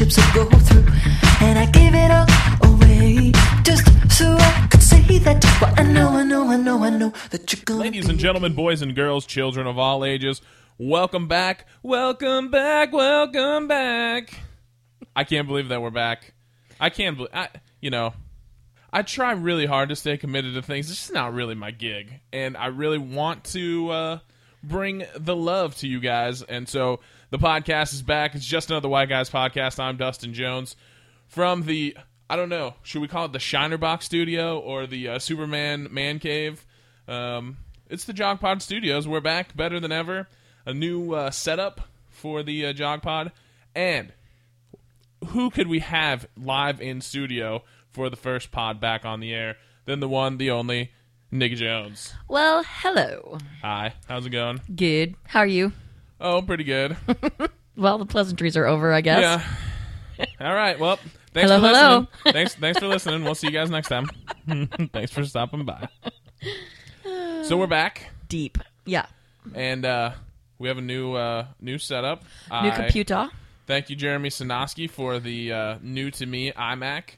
relationships I go through, and I give it all away just so I could say that. I know, I know, I know, I know that you're gonna. Ladies and gentlemen, boys and girls, children of all ages, welcome back, welcome back, welcome back. I can't believe that we're back. I can't believe, I, you know, I try really hard to stay committed to things. It's just not really my gig, and I really want to uh, bring the love to you guys. And so the podcast is back. It's just another White Guys podcast. I'm Dustin Jones from the I don't know. Should we call it the Shiner Box Studio or the uh, Superman Man Cave? Um, it's the Jog Pod Studios. We're back, better than ever. A new uh, setup for the uh, Jog Pod, and who could we have live in studio for the first pod back on the air than the one, the only, Nick Jones? Well, hello. Hi, how's it going? Good. How are you? Oh, pretty good. Well, the pleasantries are over, I guess. Yeah. All right. Well, thanks Hello, for hello. listening. thanks, thanks for listening. We'll see you guys next time. thanks for stopping by. So we're back, Deep. Yeah. and uh, we have a new uh, new setup. New I- computer. Thank you, Jeremy Sinoski, for the uh, new to me iMac.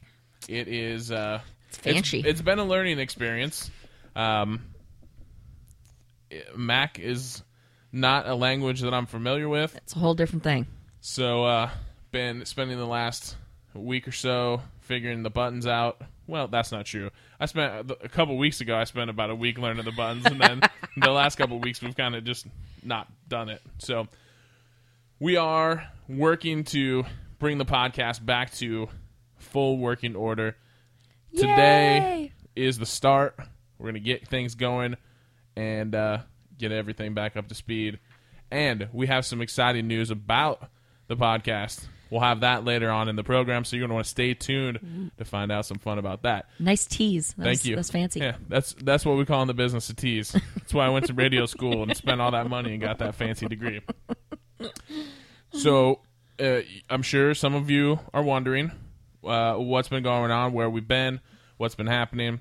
It is uh, It's fancy. it's been a learning experience. Um, Mac is not a language that I'm familiar with, It's a whole different thing. so uh, been spending the last week or so figuring the buttons out. Well, that's not true. I spent a couple weeks ago. I spent about a week learning the buttons, and then the last couple weeks we've kind of just not done it. So we are working to bring the podcast back to full working order. Today is the start. We're gonna get things going and uh, get everything back up to speed. And we have some exciting news about the podcast. We'll have that later on in the program, so you're gonna want to stay tuned to find out some fun about that. Nice tease. That's, Thank you. That's fancy. Yeah, that's that's what we call in the business a tease. That's why I went to radio school and spent all that money and got that fancy degree. So uh, I'm sure some of you are wondering uh, what's been going on, where we've been, what's been happening.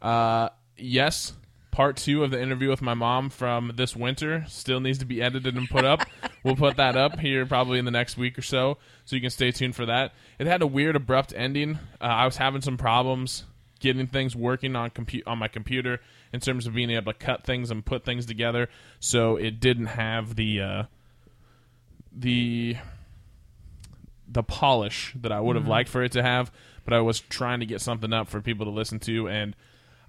Uh, yes, part two of the interview with my mom from this winter still needs to be edited and put up. we'll put that up here probably in the next week or so, so you can stay tuned for that. It had a weird, abrupt ending. Uh, I was having some problems getting things working on compu- on my computer in terms of being able to cut things and put things together, so it didn't have the uh, the the polish that I would have liked for it to have, but I was trying to get something up for people to listen to, and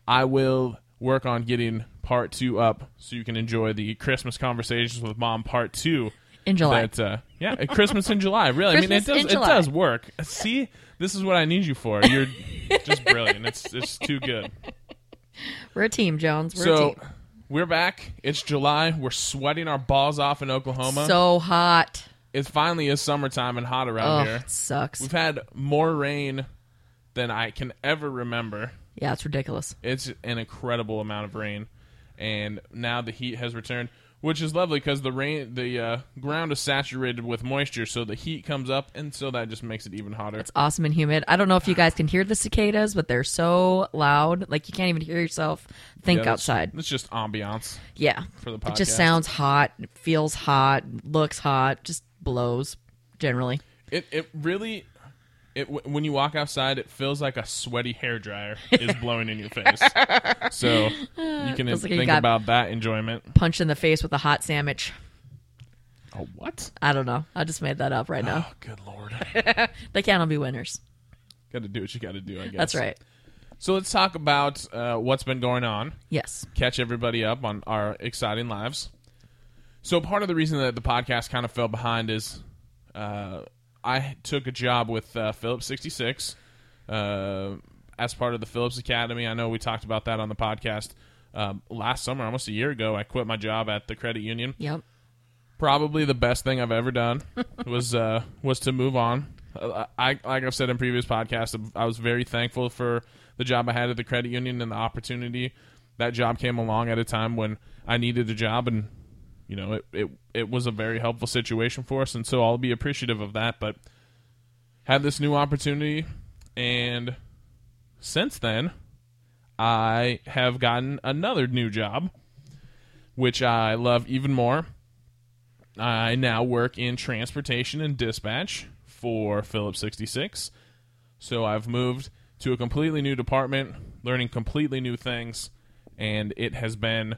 I will work on getting part two up so you can enjoy the Christmas conversations with mom part two. In July. That, uh, yeah, Christmas in July. Really, I mean, it does it does work. See, this is what I need you for. You're just brilliant. It's it's too good. We're a team, Jones. We're a So team. we're back. It's July. We're sweating our balls off in Oklahoma. So hot. it finally is summertime and hot around Oh, here. it sucks. We've had more rain than I can ever remember. Yeah, it's ridiculous. It's an incredible amount of rain, and now the heat has returned, which is lovely because the rain, the uh, ground is saturated with moisture, so the heat comes up, and so that just makes it even hotter. It's awesome and humid. I don't know if you guys can hear the cicadas, but they're so loud. Like you can't even hear yourself think Yeah, that's- outside. It's just ambiance. Yeah. for the It just sounds hot, feels hot, looks hot, just blows generally. It it really. It, when you walk outside, it feels like a sweaty hair dryer is blowing in your face. So you can like think got- about that enjoyment. Punch in the face with a hot sandwich. Oh, what? I don't know. I just made that up right now. Oh, good lord! They can't all be winners. got to do what you got to do. I guess That's right. So let's talk about uh, what's been going on. Yes. Catch everybody up on our exciting lives. So part of the reason that the podcast kind of fell behind is uh, I took a job with uh, Phillips 66 uh, as part of the Phillips Academy. I know we talked about that on the podcast um, last summer, almost a year ago. I quit my job at the credit union. Yep. Probably the best thing I've ever done was uh, was to move on. Uh, I like I've said in previous podcasts, I was very thankful for the job I had at the credit union and the opportunity. That job came along at a time when I needed a job, and you know it it, it was a very helpful situation for us, and so I'll be appreciative of that. But had this new opportunity, and since then, I have gotten another new job, which I love even more. I now work in transportation and dispatch for Phillips 66. So I've moved to a completely new department, learning completely new things, and it has been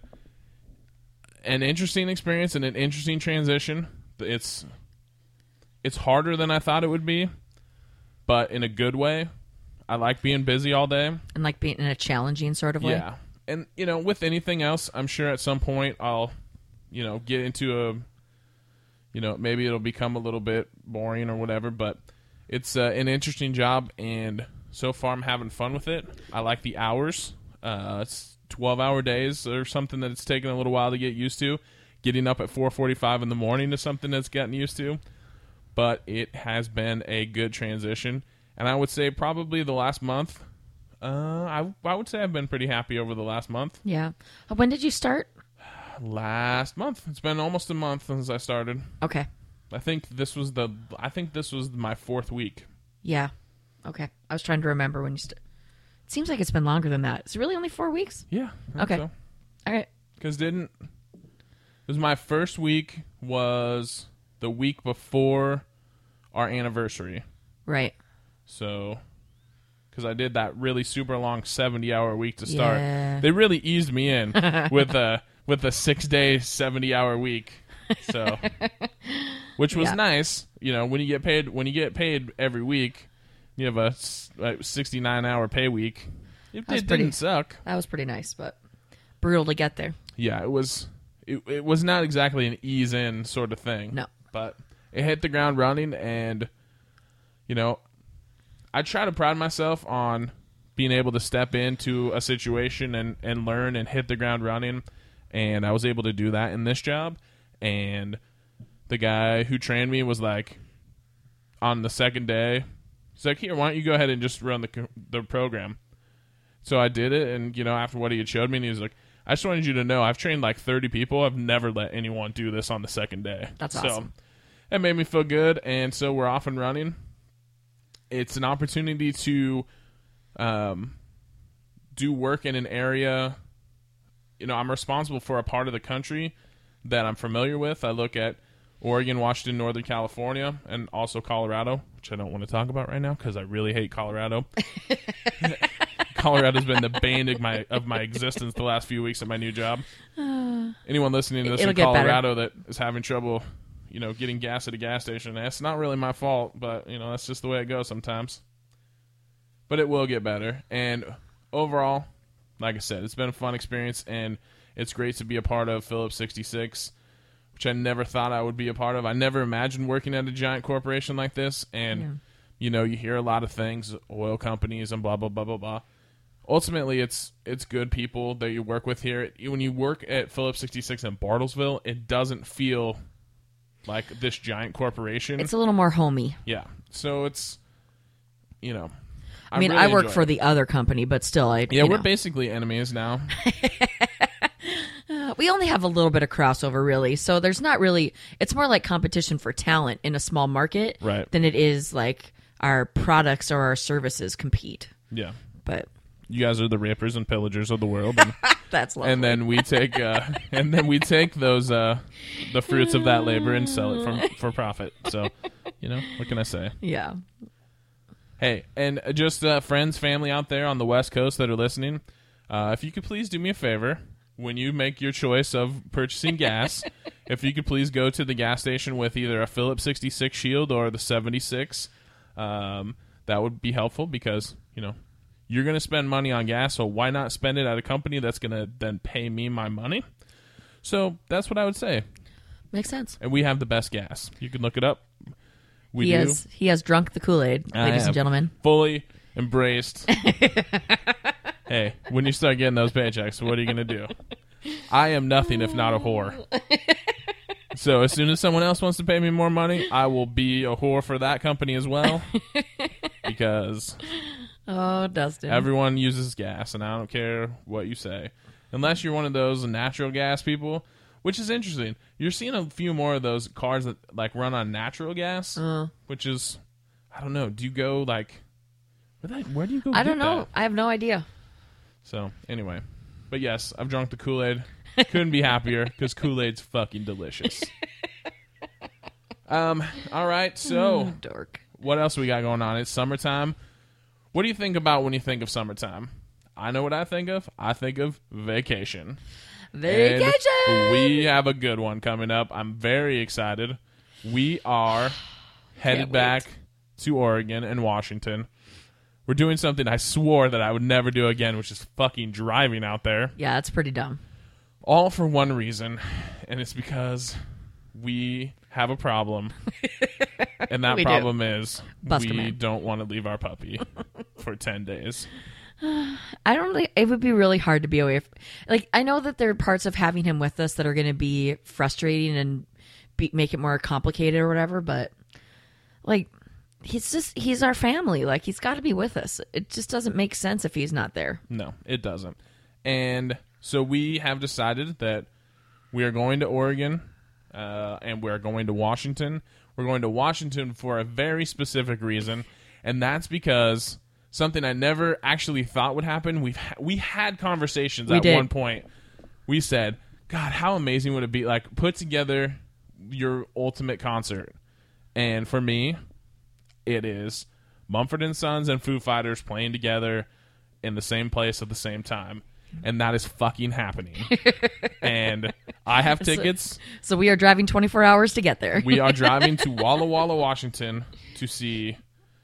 an interesting experience and an interesting transition. It's it's harder than I thought it would be, but in a good way. I like being busy all day. And like being in a challenging sort of way. Yeah. And you know, with anything else, I'm sure at some point I'll, you know, get into a you know, maybe it'll become a little bit boring or whatever, but it's uh, an interesting job and so far I'm having fun with it. I like the hours. Uh, it's 12 hour days or something that it's taken a little while to get used to. Getting up at 4:45 in the morning is something that's gotten used to, but it has been a good transition. And I would say probably the last month, uh, I I would say I've been pretty happy over the last month. Yeah. Uh, When did you start? Last month, it's been almost a month since I started. Okay. I think this was the I think this was my fourth week. Yeah. Okay. I was trying to remember when you st- It seems like it's been longer than that. It's really only four weeks. Yeah. Okay. All right. Because didn't it was my first week was the week before our anniversary. Right. So because I did that really super long seventy hour week to start, Yeah. they really eased me in with a with a six day seventy hour week. So, which was Yeah. nice. You know, when you get paid when you get paid every week, you have a sixty nine hour pay week. It, it pretty- didn't suck. That was pretty nice, but brutal to get there. Yeah, it was. It, it was not exactly an ease in sort of thing. No. but it hit the ground running, and you know, I try to pride myself on being able to step into a situation and and learn and hit the ground running, and I was able to do that in this job. And the guy who trained me was like, on the second day, he's like, "Here, why don't you go ahead and just run the the program?" So I did it, and you know, after what he had showed me, and he was like, "I just wanted you to know, I've trained like 30 people. I've never let anyone do this on the second day." That's so, awesome. It made me feel good, and so we're off and running. It's an opportunity to um, do work in an area. You know, I'm responsible for a part of the country that I'm familiar with. I look at Oregon, Washington, Northern California, and also Colorado, which I don't want to talk about right now because I really hate Colorado. Colorado's been the bane of my of my existence the last few weeks at my new job. Anyone listening to this It'll in get. Colorado that is having trouble, you know, getting gas at a gas station, that's not really my fault, but you know, that's just the way it goes sometimes. But it will get better. And overall, like I said, it's been a fun experience and it's great to be a part of Phillips 66, which I never thought I would be a part of. I never imagined working at a giant corporation like this and Yeah. you know, you hear a lot of things, oil companies and blah blah blah blah blah. Ultimately, it's it's good people that you work with here. When you work at Phillips 66 in Bartlesville, it doesn't feel like this giant corporation. It's a little more homey. yeah. So it's you know, I mean, really I work for it. the other company, but still, I Yeah, we're know. basically enemies now. we only have a little bit of crossover, really. So there's not really. It's more like competition for talent in a small market, Right. Than it is like our products or our services compete. Yeah. But You guys are the rippers and pillagers of the world, and, that's lovely. and then we take uh, and then we take those uh, the fruits of that labor and sell it for for profit. So, you know, what can I say? yeah, Hey, and just uh, friends, family out there on the West Coast that are listening, uh, if you could please do me a favor when you make your choice of purchasing gas, if you could please go to the gas station with either a Phillips 66 Shield or the 76, um, that would be helpful because, you know, you're going to spend money on gas, so why not spend it at a company that's going to then pay me my money? So that's what I would say. makes sense. And we have the best gas. You can look it up. We he do has he has drunk the Kool Aid, ladies and gentlemen. fully embraced. hey, when you start getting those paychecks, what are you going to do? I am nothing if not a whore. So as soon as someone else wants to pay me more money, I will be a whore for that company as well. Because Oh, Dustin. everyone uses gas, and I don't care what you say, unless you're one of those natural gas people. Which is interesting. You're seeing a few more of those cars that like run on natural gas, Uh. which is, I don't know. Do you go like, where, do you go? I don't know. that? I have no idea. So anyway, but yes, I've drunk the Kool Aid. Couldn't be happier because Kool Aid's fucking delicious. um. All right. So Dork. what else we got going on? It's summertime. What do you think about when you think of summertime? I know what I think of. I think of vacation. And Vacation. we have a good one coming up. I'm very excited. We are headed back to Oregon and Washington. We're doing something I swore that I would never do again, which is fucking driving out there. yeah, that's pretty dumb. All for one reason, and it's because we have a problem. and that We do. problem is we don't want to leave our puppy for 10 days. I don't think it would be really hard to be away. From, like I know that there are parts of having him with us that are going to be frustrating and be, make it more complicated or whatever. But like he's just he's our family. Like he's got to be with us. It just doesn't make sense if he's not there. No, it doesn't. And so we have decided that we are going to Oregon uh, and we're going to Washington. We're going to Washington for a very specific reason, and that's because something I never actually thought would happen. We've ha- we had conversations We at did. one point. We said, "God, how amazing would it be like put together your ultimate concert?" And for me, it is Mumford and Sons and Foo Fighters playing together in the same place at the same time. And that is fucking happening. and I have tickets. So we are driving 24 hours to get there. We are driving to Walla Walla, Washington to see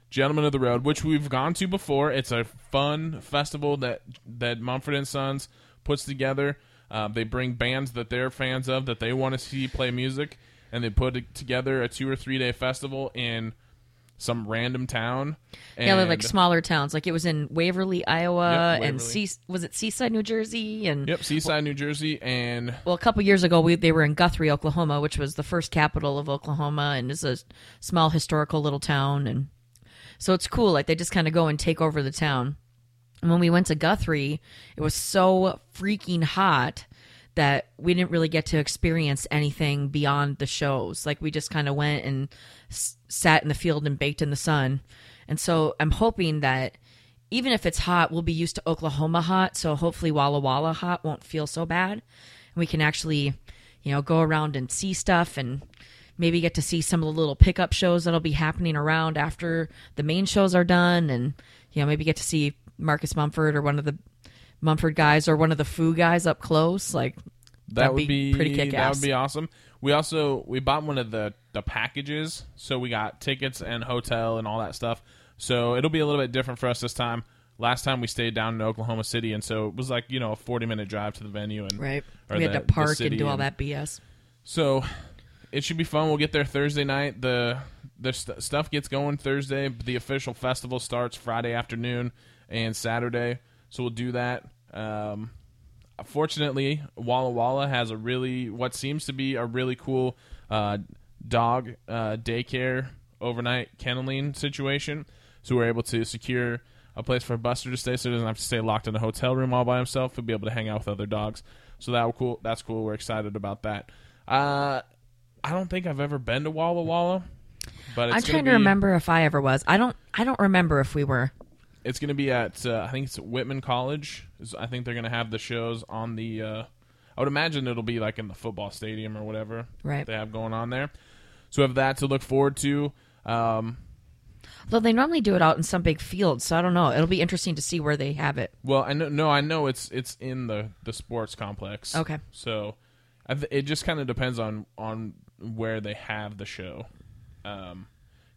Gentlemen of the Road, which we've gone to before. It's a fun festival that that Mumford and Sons puts together. Uh, they bring bands that they're fans of that they want to see play music, and they put together a two or three day festival in some random town. And yeah, they're like smaller towns. Like it was in Waverly, Iowa, Yep, and Waverly. Was it Seaside, New Jersey, and Yep, Seaside, New Jersey, and well, a couple years ago, we, they were in Guthrie, Oklahoma, which was the first capital of Oklahoma, and is a small historical little town, and so it's cool. Like they just kind of go and take over the town. And when we went to Guthrie, it was so freaking hot that we didn't really get to experience anything beyond the shows. Like we just kind of went and s- sat in the field and baked in the sun. And so I'm hoping that even if it's hot, we'll be used to Oklahoma hot. So hopefully Walla Walla hot won't feel so bad. And we can actually, you know, go around and see stuff and maybe get to see some of the little pickup shows that'll be happening around after the main shows are done. And, you know, maybe get to see Marcus Mumford or one of the Mumford guys or one of the Foo guys up close. Like, that that'd would be, pretty kick ass. that ass. would be awesome. We also we bought one of the the packages, so we got tickets and hotel and all that stuff. So it'll be a little bit different for us this time. Last time we stayed down in Oklahoma City, and so it was like you know a forty minute drive to the venue, and right. We had the- to park and do all and- that BS. So it should be fun. We'll get there Thursday night. The the st- stuff gets going Thursday. The official festival starts Friday afternoon and Saturday. So we'll do that. Um, fortunately, Walla Walla has a really what seems to be a really cool uh, dog uh, daycare overnight kenneling situation. So we're able to secure a place for Buster to stay, so he doesn't have to stay locked in a hotel room all by himself. He'll be able to hang out with other dogs. So that cool. That's cool. We're excited about that. Uh, I don't think I've ever been to Walla Walla, but it's I'm trying to remember if I ever was. I don't. I don't remember if we were. It's going to be at uh, I think it's Whitman College. I think they're going to have the shows on the. Uh, I would imagine it'll be like in the football stadium or whatever Right. they have going on there. So we have that to look forward to. Um, Though they normally do it out in some big field, so I don't know. It'll be interesting to see where they have it. well, I know no, I know it's it's in the the sports complex. Okay. So th- it just kind of depends on on where they have the show. Um,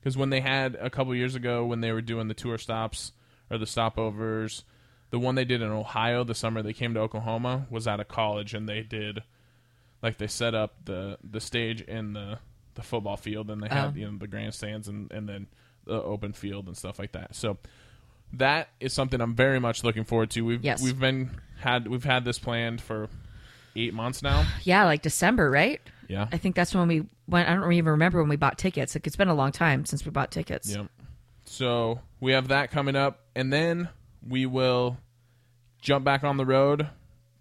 because when they had a couple years ago when they were doing the tour stops or the stopovers, the one they did in Ohio the summer they came to Oklahoma was out of college and they did like they set up the the stage in the the football field and they had Oh. you know the grandstands and and then the open field and stuff like that. So that is something I'm very much looking forward to. We've Yes. we've been had we've had this planned for eight months now. Yeah, like December, right? Yeah. I think that's when we went. I don't even remember when we bought tickets. Like, it's been a long time since we bought tickets. Yep. So we have that coming up, and then we will jump back on the road,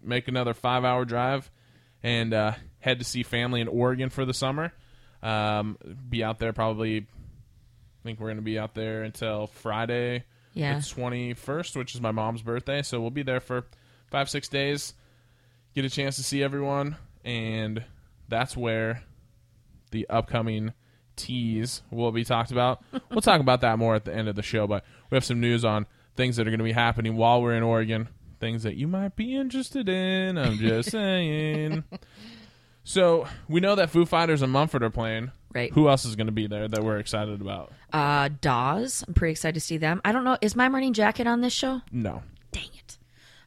make another five-hour drive, and uh, head to see family in Oregon for the summer. Um, be out there probably. I think we're going to be out there until Friday, Yeah. the twenty first, which is my mom's birthday. So we'll be there for five six days, get a chance to see everyone, and that's where the upcoming tease will be talked about. we'll talk about that more at the end of the show, but we have some news on things that are going to be happening while we're in Oregon. Things that you might be interested in. I'm just saying. So we know that Foo Fighters and Mumford are playing. Right. Who else is going to be there that we're excited about? Uh, Dawes. I'm pretty excited to see them. I don't know. Is my morning jacket on this show? No. Dang it.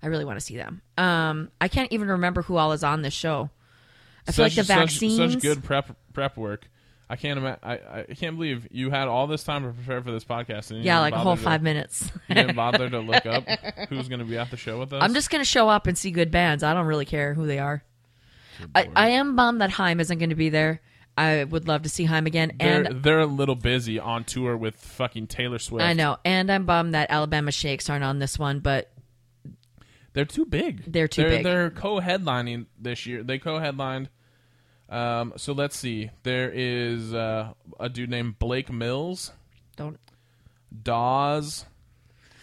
I really want to see them. Um, I can't even remember who all is on this show. I feel like the vaccines. Such, such good prep prep work. I can't ima- I, I can't believe you had all this time to prepare for this podcast. And yeah, like a whole to- five minutes. You didn't bother to look up who's going to be at the show with us. I'm just gonna show up and see good bands. I don't really care who they are. I, I am bummed that Haim isn't going to be there. I would love to see Haim again, They're and they're a little busy on tour with fucking Taylor Swift. I know, and I'm bummed that Alabama Shakes aren't on this one. But they're too big. They're too they're, big. They're co-headlining this year. They co-headlined. Um, so let's see. There is uh, a dude named Blake Mills, don't. Dawes.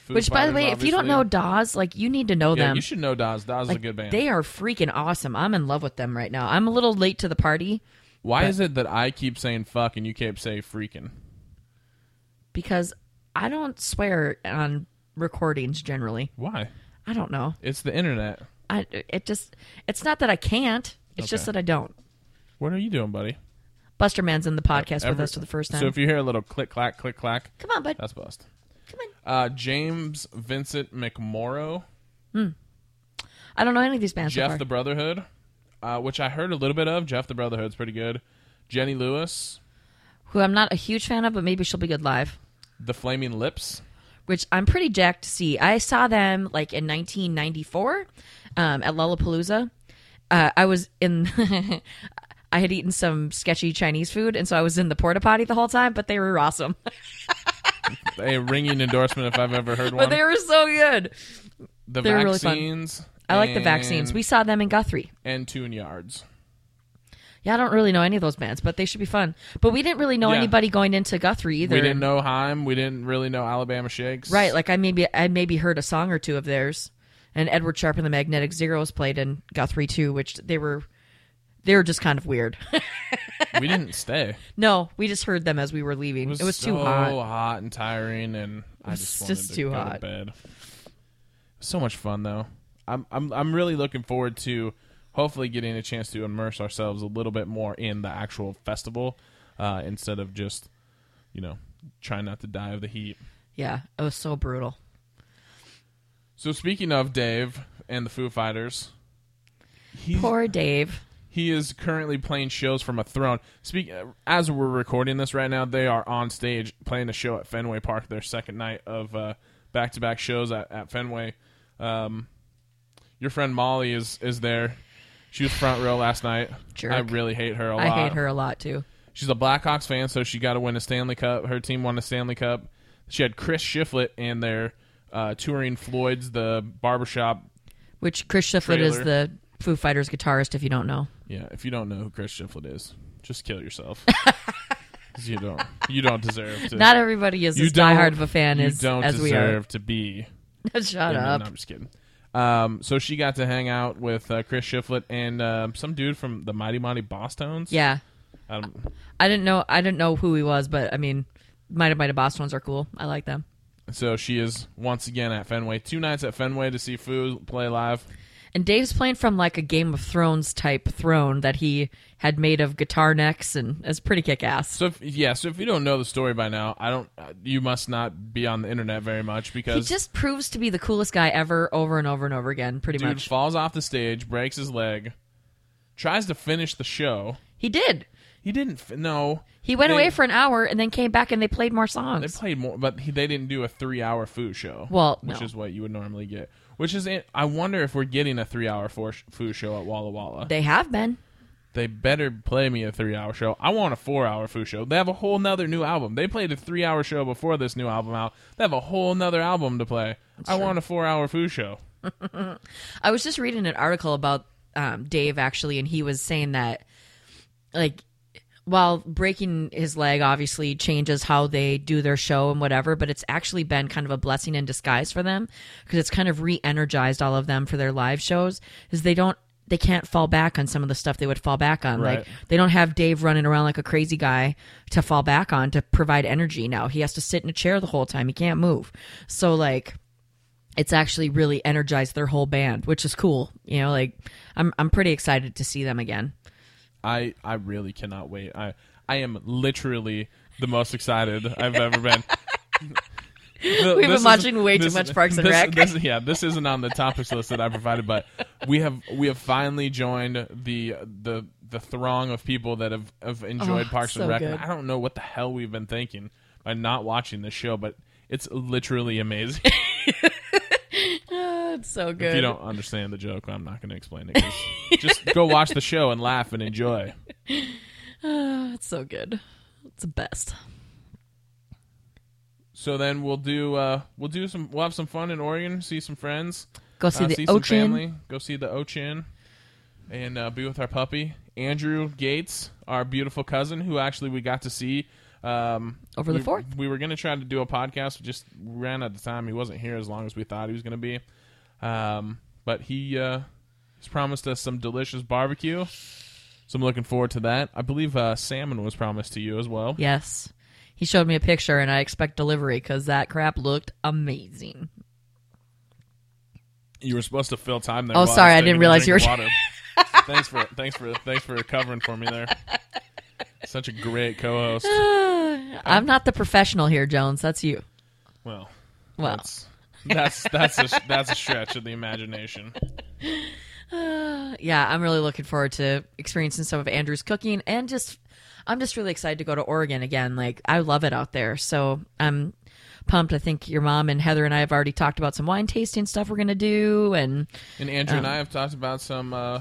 Foo Which, by the Fighters, way, if you don't obviously. know Dawes, like you need to know yeah, them. you should know Dawes. Dawes is like a good band. they are freaking awesome. I'm in love with them right now. I'm a little late to the party Why is it that I keep saying fuck and you keep saying freaking? because I don't swear on recordings generally. Why? I don't know. It's the internet. I it just it's not that I can't. It's just Okay. that I don't. What are you doing, buddy? Buster Man's in the podcast with us for the first time. So if you hear a little click clack click clack, Come on, bud. that's bust. Come on. Uh, James Vincent McMorrow, I don't know any of these bands so Jeff far. the Brotherhood, uh, which I heard a little bit of. Jeff the Brotherhood's pretty good. Jenny Lewis, who I'm not a huge fan of, but maybe she'll be good live. The Flaming Lips, Which I'm pretty jacked to see. I saw them like in 1994 um, at Lollapalooza. Uh, I was in. I had eaten some sketchy Chinese food, and so I was in the porta potty the whole time. But they were awesome. a ringing endorsement if I've ever heard one. but they were so good. the they were really fun. vaccines. I like the vaccines. We saw them in Guthrie. and Tune Yards. Yeah, I don't really know any of those bands, but they should be fun. But we didn't really know Yeah. anybody going into Guthrie either. We didn't know Haim. We didn't really know Alabama Shakes. Right, like I maybe I maybe heard a song or two of theirs. And Edward Sharpe and the Magnetic Zeros played in Guthrie too, which they were they were just kind of weird. we didn't stay. no, we just heard them as we were leaving. It was, so too hot. hot and tiring, and I was just wanted just to too go hot. to bed. So much fun though. I'm I'm I'm really looking forward to hopefully getting a chance to immerse ourselves a little bit more in the actual festival uh, instead of just you know trying not to die of the heat. Yeah, it was so brutal. So speaking of Dave and the Foo Fighters, Poor Dave. He is currently playing shows from a throne. Speak as we're recording this right now, they are on stage playing a show at Fenway Park. Their second night of uh, back-to-back shows at, at Fenway. Um, your friend Molly is is there. She was front row last night. Jerk. I really hate her a lot. I hate her a lot too. She's a Blackhawks fan, so she got to win a Stanley Cup. Her team won a Stanley Cup. She had Chris Shiflett and their uh, touring Floyd's the barbershop Which Chris Shiflett is the Foo Fighters guitarist, if you don't know. Yeah, if you don't know who Chris Shiflett is, just kill yourself. 'Cause you don't. You don't deserve to. Not everybody is as diehard of a fan you as, don't as we are. deserve to be. Shut up. no, I'm just kidding. Um, so she got to hang out with uh, Chris Shiflett and uh, some dude from the Mighty Mighty Bosstones. Yeah. Um, I didn't know I didn't know who he was, but I mean Mighty Mighty Bosstones are cool. I like them. so she is once again at Fenway. Two nights at Fenway to see Foo play live. And Dave's playing from like a Game of Thrones type throne that he had made of guitar necks, and it's pretty kick ass. So if, yeah, so if you don't know the story by now, I don't. Uh, you must not be on the internet very much because He because just proves to be the coolest guy ever, over and over and over again. Pretty dude much, falls off the stage, breaks his leg, tries to finish the show. he did. He didn't. F- no, He went They- away for an hour and then came back and they played more songs. They songs. played more, but he, they didn't do a three-hour Foo show. Well, which no. is what you would normally get. Which is, it. I wonder if we're getting a three-hour Foo Foo show at Walla Walla. they have been. They better play me a three-hour show. I want a four-hour Foo show. They have a whole nother new album. They played a three-hour show before this new album out. They have a whole nother album to play. I true. want a four-hour Foo show. I was just reading an article about um, Dave actually, and he was saying that like while breaking his leg obviously changes how they do their show and whatever, but it's actually been kind of a blessing in disguise for them because it's kind of re-energized all of them for their live shows. Is they don't they can't fall back on some of the stuff they would fall back on. Right. Like they don't have Dave running around like a crazy guy to fall back on to provide energy now. He has to sit in a chair the whole time. He can't move. So like it's actually really energized their whole band, which is cool. You know, like I'm I'm pretty excited to see them again. I I really cannot wait. I I am literally the most excited I've ever been. We've been watching way too much Parks and this- Rec. this- yeah, this isn't on the topics list that I provided, but we have we have finally joined the the the throng of people that have have enjoyed Oh, Parks and Rec. good. I don't know what the hell we've been thinking by not watching this show, but it's literally amazing. It's so good. if you don't understand the joke, I'm not going to explain it. just go watch the show and laugh and enjoy. It's so good. It's the best. So then we'll do uh we'll do some we'll have some fun in Oregon, see some friends, Go see uh, the see some family, go see the Ochin, and uh, be with our puppy Andrew Gates, our beautiful cousin, who actually we got to see um, Over the we- 4th? We were gonna try to do a podcast, we just ran out of time. He wasn't here as long as we thought he was gonna be, um, but he uh, he's promised us some delicious barbecue. So I'm looking forward to that. I believe uh, salmon was promised to you as well. Yes. He showed me a picture, and I expect delivery because that crap looked amazing. You were supposed to fill time there. Oh, sorry, I didn't realize you were- thanks for thanks for thanks for covering for me there. Such a great co-host. I'm not the professional here, Jones. That's you. Well, Well, that's that's that's a that's a stretch of the imagination. yeah, I'm really looking forward to experiencing some of Andrew's cooking and just I'm just really excited to go to Oregon again. Like I love it out there. So I'm pumped. I think your mom and Heather and I have already talked about some wine tasting stuff we're gonna do and And Andrew Oh. and I have talked about some uh,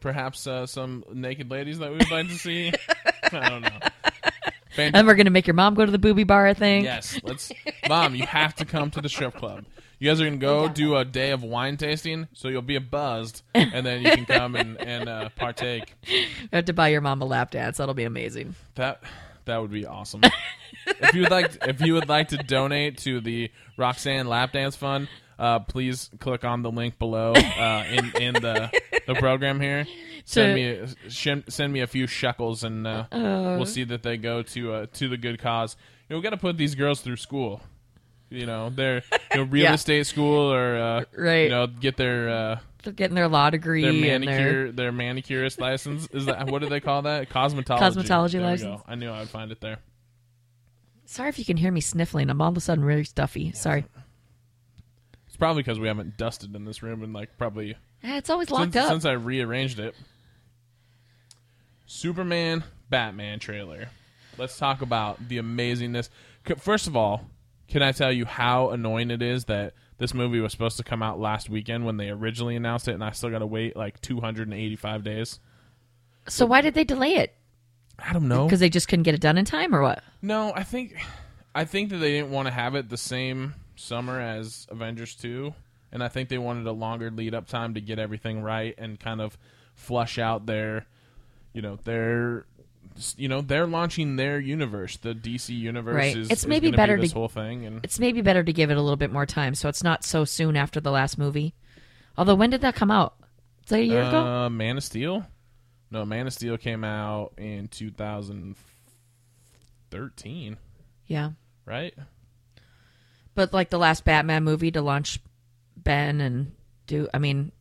perhaps uh, some naked ladies that we would like to see. I don't know. Fantastic. and we're gonna make your mom go to the booby bar, I think. Yes, let's. Mom, you have to come to the strip club. You guys are gonna go do a day of wine tasting, so you'll be buzzed, and then you can come and and uh, partake. You have to buy your mom a lap dance. That'll be amazing. That that would be awesome. if you would like, if you would like to donate to the Roxanne Lap Dance Fund, uh, please click on the link below uh, in in the the program here. Send me a, shen- send me a few shekels, and uh, we'll see that they go to uh, to the good cause. You know, we got to put these girls through school. You know, they're you know real Yeah. estate school or uh, Right. You know, get their uh, They're getting their law degree their and their manicure their manicurist license is that what do they call that cosmetology Cosmetology There license. I knew I would find it there. Sorry if you can hear me sniffling. I'm all of a sudden really stuffy. Sorry. Probably because we haven't dusted in this room and like probably Eh, It's always locked since, up. since I rearranged it. Superman Batman trailer. Let's talk about the amazingness. C- First of all, can I tell you how annoying it is that this movie was supposed to come out last weekend when they originally announced it, and I still got to wait like 285 days? so why did they delay it? I don't know. Because they just couldn't get it done in time, or what? No, I think I think that they didn't want to have it the same summer as Avengers 2 and I think they wanted a longer lead up time to get everything right and kind of flush out their you know, their you know, they're launching their universe. The DC universe Right. is It's maybe gonna better be this to- whole thing and It's maybe better to give it a little bit more time, so it's not so soon after the last movie. Although, when did that come out? Was that a year ago? uh, Man of Steel? No, Man of Steel came out in 2013, Yeah, right? But like the last Batman movie to launch Ben and do. I mean,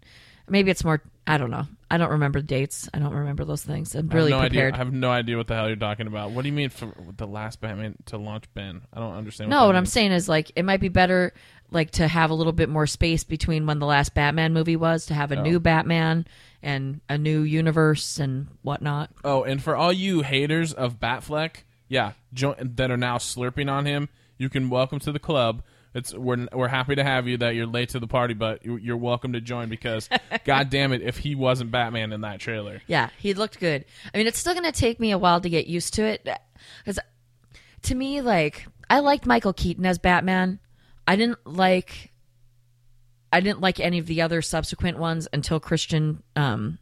maybe it's more. I don't know. I don't remember the dates. I don't remember those things. I'm really I no prepared. Idea, I have no idea what the hell you're talking about. What do you mean for the last Batman to launch Ben? I don't understand. No, that what I'm saying is like it might be better like to have a little bit more space between when the last Batman movie was to have a Oh. new Batman and a new universe and whatnot. Oh, and for all you haters of Batfleck, yeah, jo- that are now slurping on him, you can welcome to the club. It's we're we're happy to have you. That you're late to the party, but you- you're welcome to join because, god damn it, if he wasn't Batman in that trailer, Yeah, he looked good. I mean, it's still going to take me a while to get used to it cuz to me like I liked Michael Keaton as Batman. I didn't like I didn't like any of the other subsequent ones until Christian um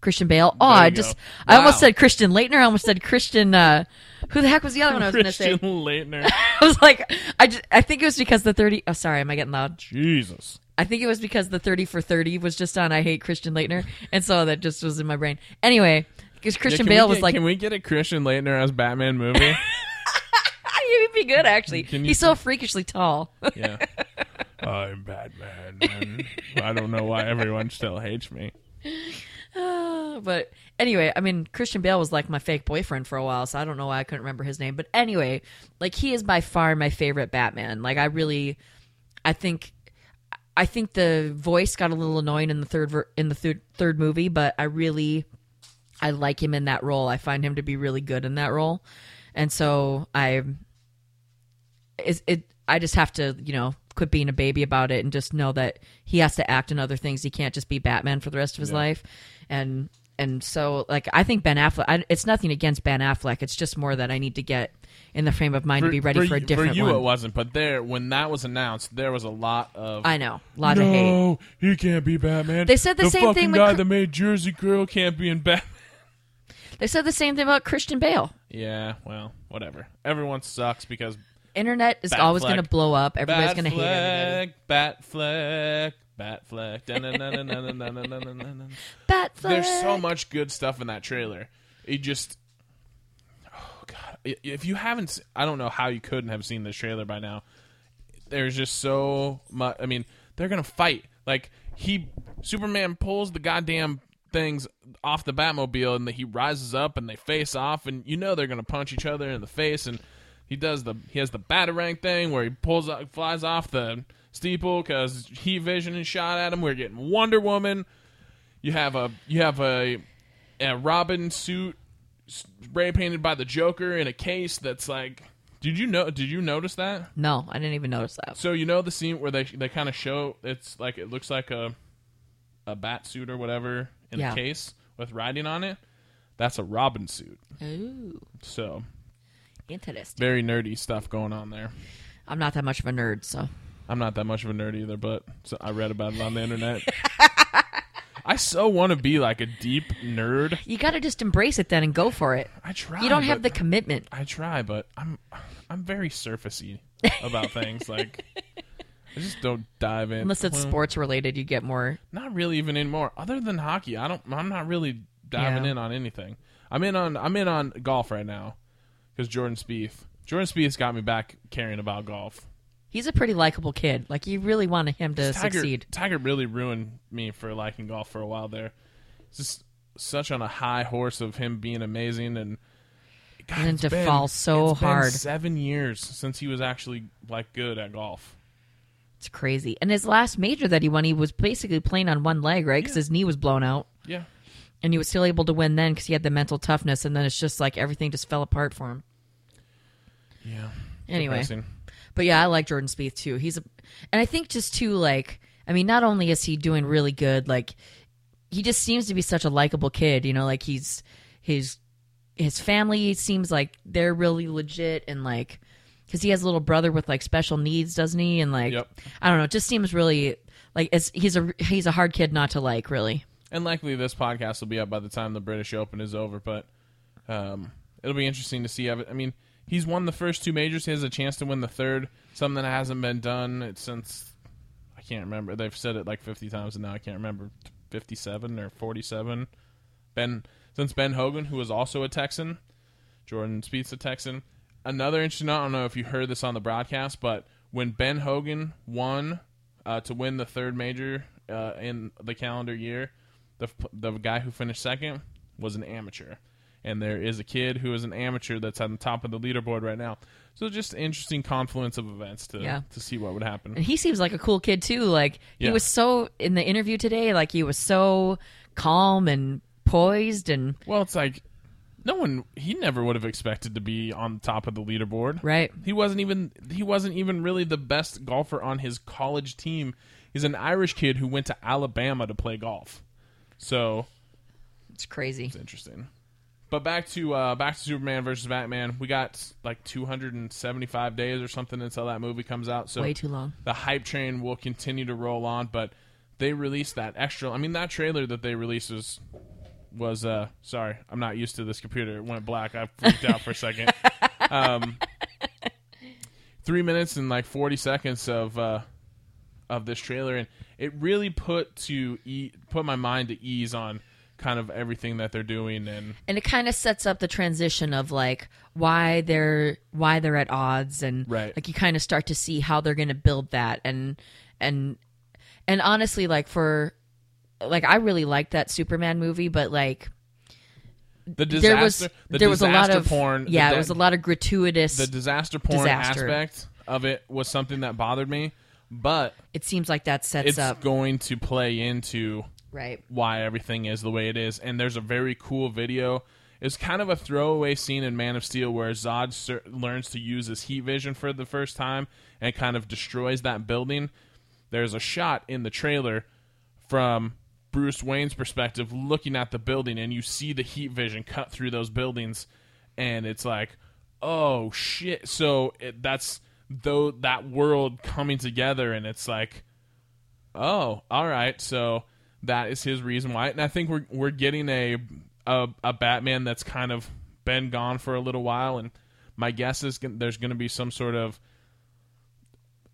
Christian Bale. Oh, I just I almost said Christian Laettner. I almost said Christian uh who the heck was the other one I was going to Christian say? Laettner, I was like, I, just, I think it was because the 30. Oh, sorry, am I getting loud? Jesus, I think it was because the 30 for 30 was just on I Hate Christian Laettner. And so that just was in my brain. Anyway, because Christian we Bale get- was like, can we get a Christian Laettner as Batman movie? he'd be good, actually. You- He's so freakishly tall. yeah. I'm Batman. I don't know why everyone still hates me. but anyway, I mean, Christian Bale was like my fake boyfriend for a while, so I don't know why I couldn't remember his name. But anyway, like he is by far my favorite Batman. Like I really, I think, I think the voice got a little annoying in the third ver- in the third third movie, but I really, I like him in that role. I find him to be really good in that role, and so I, is it. I just have to, you know, quit being a baby about it and just know that he has to act in other things. He can't just be Batman for the rest of his Yeah. life. And and so like I think Ben Affleck. I, it's nothing against Ben Affleck. It's just more that I need to get in the frame of mind to be ready for, a you- different For you, one. it wasn't, but there, when that was announced, there was a lot of. I know, a lot of hate. no, he can't be Batman. They said the same thing with the guy Cr- that made Jersey Girl can't be in Batman. They said the same thing about Christian Bale. Yeah, well, whatever. Everyone sucks because Internet is Bat always going to blow up. Everybody's going to hate everybody. Bat Batfleck. Batfleck. There's so much good stuff in that trailer. It just, oh god, if you haven't, I don't know how you couldn't have seen this trailer by now. There's just so much. I mean, they're gonna fight. Like he, Superman pulls the goddamn things off the Batmobile, and the, he rises up, and they face off, and you know they're gonna punch each other in the face, and he does the he has the batarang thing where he pulls up, flies off the steeple because heat vision and shot at him. We're getting Wonder Woman. You have a you have a a Robin suit spray painted by the Joker in a case that's like. Did you know? Did you notice that? No, I didn't even notice that. So you know the scene where they they kind of show it's like it looks like a a bat suit or whatever in Yeah. a case with writing on it. That's a Robin suit. Ooh, So interesting. very nerdy stuff going on there. I'm not that much of a nerd, so I'm not that much of a nerd either, but so I read about it on the internet. I so want to be like a deep nerd. you got to just embrace it then and go for it. I try. You don't have the commitment. I try, but I'm I'm very surfacey about things. Like I just don't dive in. Unless it's sports related, you get more. Not really even anymore. Other than hockey, I don't. I'm not really diving Yeah. in on anything. I'm in on. I'm in on golf right now because Jordan Spieth. Jordan Spieth's got me back caring about golf. He's a pretty likable kid. Like you really wanted him to Tiger, succeed. Tiger really ruined me for liking golf for a while there. Just such on a high horse of him being amazing and. God, And to been- fall so it's been hard. seven years since he was actually like good at golf. It's crazy. And his last major that he won, he was basically playing on one leg, right? Because his knee was blown out, Yeah, and he was still able to win then because he had the mental toughness. And then it's just like everything just fell apart for him. yeah. Anyway. Depressing. But yeah, I like Jordan Spieth too. He's a, and I think just too like, I mean, not only is he doing really good, like he just seems to be such a likable kid. You know, like he's his his family seems like they're really legit and like because he has a little brother with like special needs, doesn't he? And like Yep. I don't know, it just seems really like it's he's a he's a hard kid not to like, really. And likely this podcast will be up by the time the British Open is over, but um, it'll be interesting to see. I mean, he's won the first two majors. He has a chance to win the third. Something that hasn't been done since I can't remember. They've said it like fifty times, and now I can't remember fifty-seven or forty-seven. Ben since Ben Hogan, who was also a Texan, Jordan Spieth's a Texan. Another interesting. I don't know if you heard this on the broadcast, but when Ben Hogan won uh, to win the third major uh, in the calendar year, the the guy who finished second was an amateur, and there is a kid who is an amateur that's on the top of the leaderboard right now. So just interesting confluence of events to Yeah. to see what would happen. And he seems like a cool kid too. Like he Yeah. was so in the interview today, like he was so calm and poised and Well, it's like no one he never would have expected to be on top of the leaderboard. right. He wasn't even he wasn't even really the best golfer on his college team. He's an Irish kid who went to Alabama to play golf. So It's crazy. it's interesting. But back to uh, back to Superman versus Batman. We got like 275 days or something until that movie comes out. So Way too long. the hype train will continue to roll on. But they released that extra. I mean, that trailer that they released was was uh sorry, I'm not used to this computer. It went black. I freaked out for a second. Um, three minutes and like 40 seconds of uh of this trailer, and it really put to e- put my mind to ease on kind of everything that they're doing and and it kind of sets up the transition of like why they're why they're at odds and Right. like you kind of start to see how they're going to build that and and and honestly like for like I really liked that Superman movie but like the disaster. there was the there was a lot of porn. yeah de- there was a lot of gratuitous the disaster porn disaster. aspect of it was something that bothered me, but it seems like that sets it's up going to play into right why everything is the way it is. And there's a very cool video. It's kind of a throwaway scene in Man of Steel where Zod ser- learns to use his heat vision for the first time and kind of destroys that building. There's a shot in the trailer from Bruce Wayne's perspective looking at the building, and you see the heat vision cut through those buildings, and it's like, oh shit! So it, that's though that world coming together, and it's like, oh, all right, so that is his reason why. And I think we're we're getting a a, a Batman that's kind of been gone for a little while, and my guess is there's going to be some sort of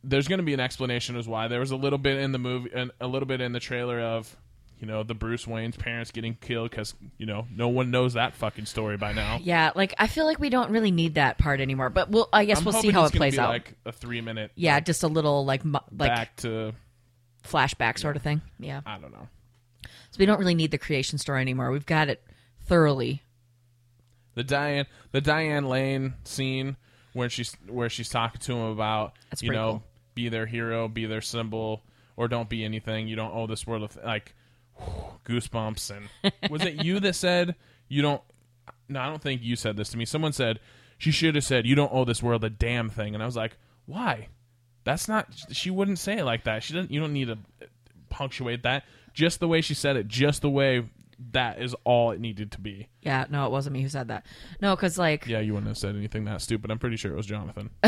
there's going to be an explanation as why there was a little bit in the movie and a little bit in the trailer of you know the Bruce Wayne's parents getting killed because you know no one knows that fucking story by now. yeah like I feel like we don't really need that part anymore but we'll I guess I'm we'll see how it plays be out Like a three minute yeah just a little like mu- like back to flashback sort of thing yeah I don't know so we don't really need the creation story anymore we've got it thoroughly the Diane the Diane Lane scene where she's where she's talking to him about That's you know cool. be their hero, be their symbol, or don't be anything. You don't owe this world of like goosebumps. And was it you that said you don't? No, I don't think you said this to me. Someone said she should have said you don't owe this world a damn thing, and I was like, why? That's not. She wouldn't say it like that. She doesn't. You don't need to punctuate that. Just the way she said it. Just the way that is all it needed to be. Yeah, no, it wasn't me who said that. No, because like, Yeah, you wouldn't have said anything that stupid. I'm pretty sure it was Jonathan.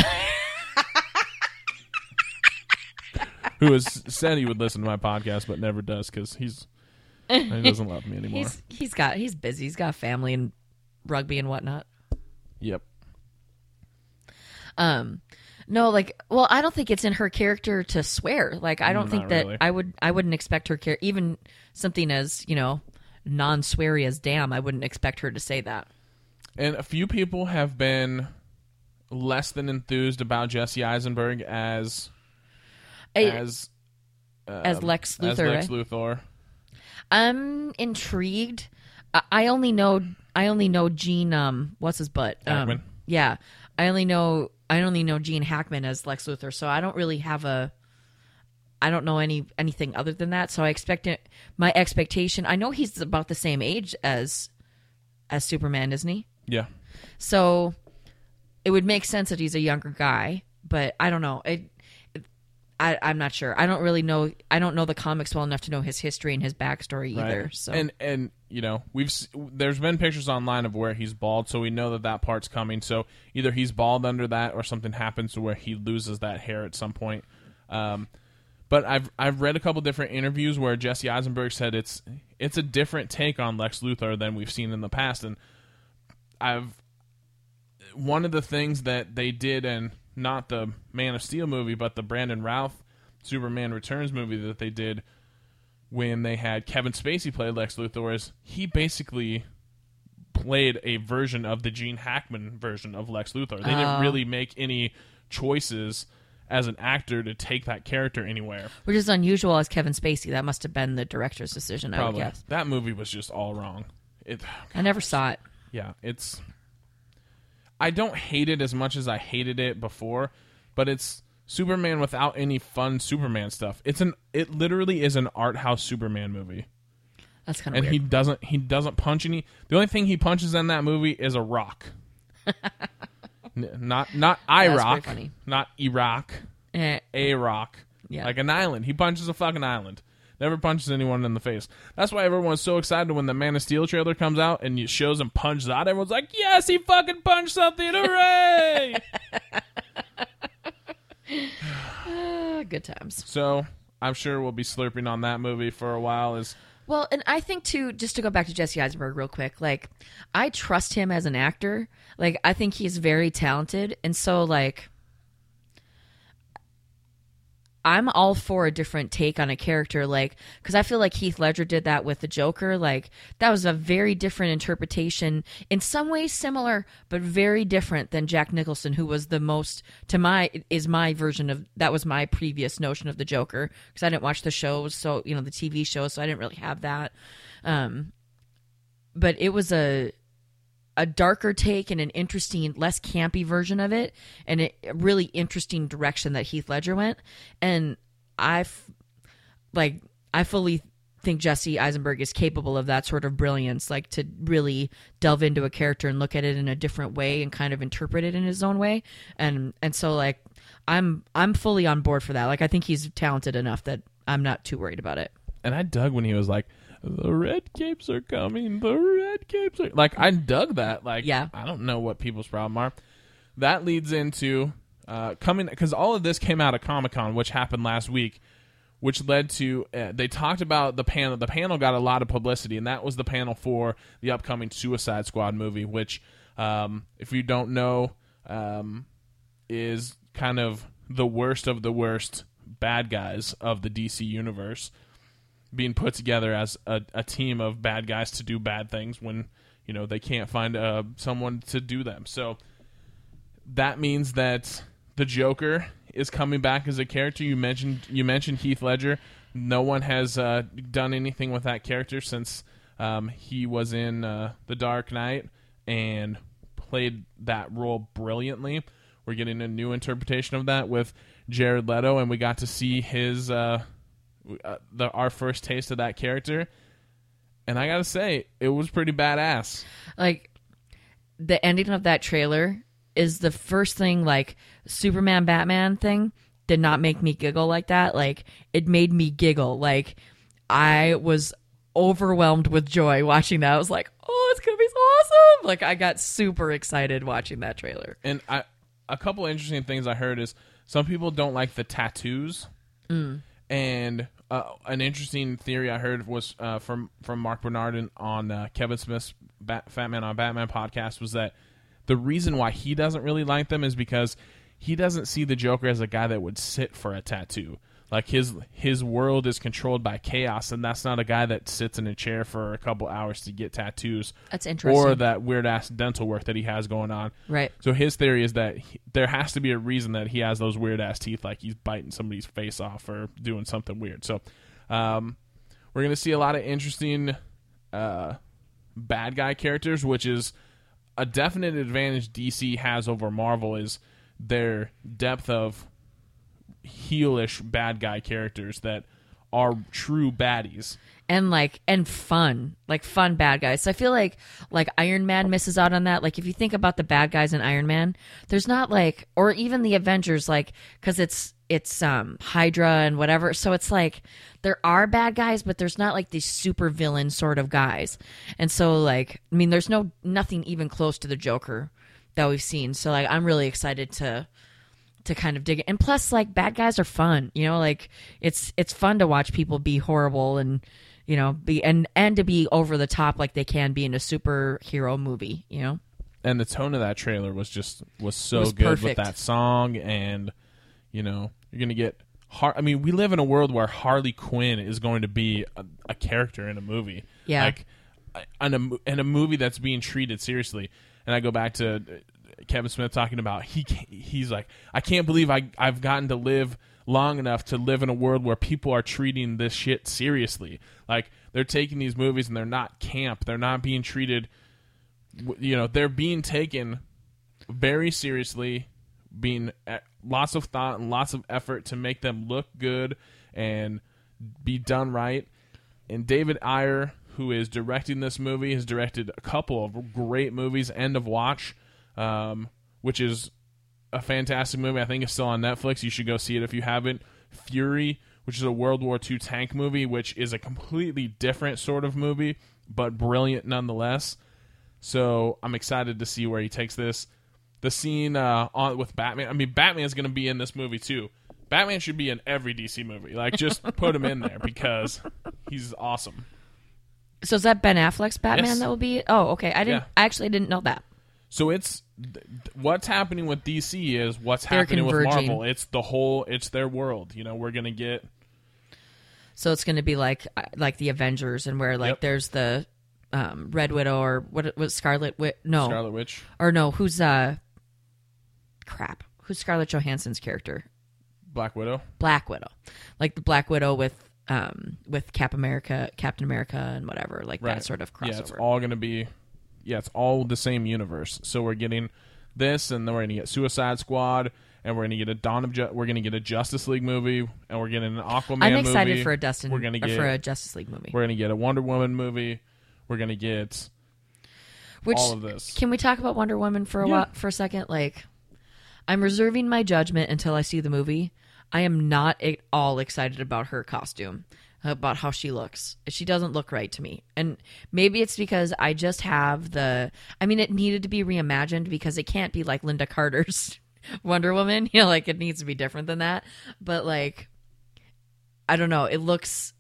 Who has said he would listen to my podcast but never does because he's he doesn't love me anymore. he's he's got he's busy. He's got family and rugby and whatnot. Yep. Um, no, like, well, I don't think it's in her character to swear. Like, I don't Not think that really. I would I wouldn't expect her char- even something as you know non-sweary as damn. I wouldn't expect her to say that. And a few people have been less than enthused about Jesse Eisenberg as I- as as Lex Luthor, as Lex right? Luthor. I'm intrigued. I, only know I only know Gene. Um, what's his butt? Um, yeah, I only know I only know Gene Hackman as Lex Luthor. So I don't really have a. I don't know any anything other than that. So I expect it. My expectation. I know he's about the same age as as Superman, isn't he? Yeah. So it would make sense that he's a younger guy, but I don't know. It, it- I, I'm not sure. I don't really know. I don't know the comics well enough to know his history and his backstory either. Right. So and and you know we've there's been pictures online of where he's bald, so we know that that part's coming. So either he's bald under that, or something happens to where he loses that hair at some point. Um, but I've I've read a couple different interviews where Jesse Eisenberg said it's it's a different take on Lex Luthor than we've seen in the past, and I've one of the things that they did in not the Man of Steel movie, but the Brandon Routh Superman Returns movie that they did when they had Kevin Spacey play Lex Luthor is he basically played a version of the Gene Hackman version of Lex Luthor. They didn't Oh. really make any choices as an actor to take that character anywhere. which is unusual as Kevin Spacey. That must have been the director's decision. I would Probably guess. that movie was just all wrong. It I never saw it. yeah, it's I don't hate it as much as I hated it before, but it's Superman without any fun Superman stuff. It's an it literally is an art house Superman movie. That's kind of and weird. he doesn't he doesn't punch any the only thing he punches in that movie is a rock N- not not iraq funny. not iraq Eh, a rock Yeah. like an island he punches a fucking island never punches anyone in the face. That's why everyone's so excited when the man of steel trailer comes out and it shows him punch Zod everyone's like yes he fucking punched something! Hooray! Uh, good times. so i'm sure we'll be slurping on that movie for a while as Well, and I think too, just to go back to Jesse Eisenberg real quick, like I trust him as an actor. Like I think he's very talented, and so like I'm all for a different take on a character, like because I feel like Heath Ledger did that with the Joker. Like that was a very different interpretation, in some ways similar, but very different than Jack Nicholson, who was the most to my is my version of that was my previous notion of the Joker because I didn't watch the shows, so you know the TV shows, so I didn't really have that. Um, but it was a a darker take and an interesting, less campy version of it, and a really interesting direction that Heath Ledger went. And I, f- like, I fully think Jesse Eisenberg is capable of that sort of brilliance, like to really delve into a character and look at it in a different way and kind of interpret it in his own way. And and so like I'm I'm fully on board for that. Like I think he's talented enough that I'm not too worried about it. And I dug when he was like, "The red capes are coming. The red capes are like." I dug that. Like, Yeah. I don't know what people's problem are. That leads into uh, coming because all of this came out of Comic Con, which happened last week, which led to uh, they talked about the panel. The panel got a lot of publicity, and that was the panel for the upcoming Suicide Squad movie, which, um, if you don't know, um, is kind of the worst of the worst bad guys of the DC universe being put together as a, a team of bad guys to do bad things when you know they can't find uh, someone to do them. So that means that the Joker is coming back as a character. You mentioned you mentioned Heath Ledger. No one has uh, done anything with that character since um, he was in uh, The Dark Knight and played that role brilliantly. We're getting a new interpretation of that with Jared Leto, and we got to see his uh, uh, the our first taste of that character. And I gotta say, it was pretty badass. like the ending of that trailer is the first thing like superman batman thing did not make me giggle like that. Like it made me giggle. Like i was overwhelmed with joy watching that. I was like oh it's gonna be so awesome. Like i got super excited watching that trailer. And I, a couple interesting things I heard is some people don't like the tattoos, and uh, an interesting theory I heard was uh, from from Marc Bernardin on uh, Kevin Smith's Bat- Fat Man on Batman podcast was that the reason why he doesn't really like them is because he doesn't see the Joker as a guy that would sit for a tattoo. Like his his world is controlled by chaos, and that's not a guy that sits in a chair for a couple hours to get tattoos. That's interesting. Or that weird ass dental work that he has going on. right So his theory is that he, there has to be a reason that he has those weird ass teeth, like he's biting somebody's face off or doing something weird. So, um, we're gonna see a lot of interesting uh, bad guy characters, which is a definite advantage DC has over Marvel is their depth of heelish bad guy characters that are true baddies. and like and fun. Like fun bad guys. So i feel like like iron man misses out on that. Like if you think about the bad guys in iron man there's not like or even the avengers like because it's it's um hydra and whatever. So it's like there are bad guys but there's not like these super villain sort of guys. And so like i mean there's no nothing even close to the joker that we've seen. So like i'm really excited to to kind of dig it. And plus, like bad guys are fun, you know, like it's it's fun to watch people be horrible and you know be and and to be over the top like they can be in a superhero movie, you know. and the tone of that trailer was just was so was good with that song and you know you're gonna get Har- i mean we live in a world where harley quinn is going to be a, a character in a movie Yeah. like in a, in a movie that's being treated seriously and i go back to kevin smith talking about he he's like i can't believe I, i've gotten to live long enough to live in a world where people are treating this shit seriously. Like they're taking these movies and they're not camp. They're not being treated you know they're being taken very seriously being uh, lots of thought and lots of effort to make them look good and be done right. And david ayer who is directing this movie has directed a couple of great movies end of watch um, which is a fantastic movie i think it's still on netflix you should go see it if you haven't fury which is a world war ii tank movie which is a completely different sort of movie but brilliant nonetheless so I'm excited to see where he takes this. The scene uh, on with Batman. I mean, Batman's going to be in this movie too. Batman should be in every DC movie. Like, just put him in there because he's awesome. So is that Ben Affleck's Batman Yes. that will be? Oh, okay. I didn't. Yeah. I actually didn't know that. So it's th- what's happening with DC is what's They're happening with. Marvel. It's the whole. It's their world. You know, we're gonna get So it's going to be like uh, like the Avengers, and where like Yep. there's the um, Red Widow or what was Scarlet Witch? No, Scarlet Witch. or no, who's uh, crap? Who's Scarlett Johansson's character? Black Widow. Black Widow, like the Black Widow with um with Cap America, Captain America, and whatever, like that sort of crossover. Yeah, it's all going to be. Yeah, it's all the same universe. So we're getting this, and then we're going to get Suicide Squad, and we're going to get a Dawn of Ju- we're going to get a Justice League movie, and we're getting an Aquaman. I'm excited movie. for a Dustin. We're going to or get for a Justice League movie. we're going to get a Wonder Woman movie. We're going to get Which all of this. can we talk about Wonder Woman for a Yeah. while, for a second? Like, I'm reserving my judgment until I see the movie. I am not at all excited about her costume, about how she looks. She doesn't look right to me, and maybe it's because I just have the. I mean, it needed to be reimagined because it can't be like Lynda Carter's Wonder Woman. You know, like it needs to be different than that. But like, I don't know. It looks.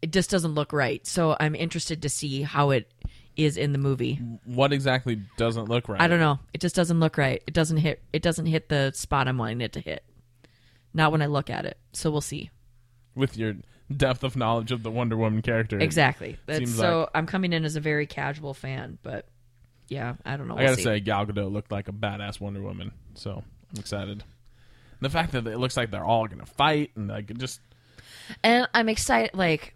It just doesn't look right. So I'm interested to see how it is in the movie. what exactly doesn't look right? I don't know. It just doesn't look right. It doesn't hit. It doesn't hit the spot I'm wanting it to hit. Not when I look at it. So we'll see. With your depth of knowledge of the Wonder Woman character. Exactly. That's, so like- I'm coming in as a very casual fan, but yeah, I don't know. I We'll gotta see. say, Gal Gadot looked like a badass Wonder Woman, so I'm excited. The fact that it looks like they're all gonna fight and like just and I'm excited. Like,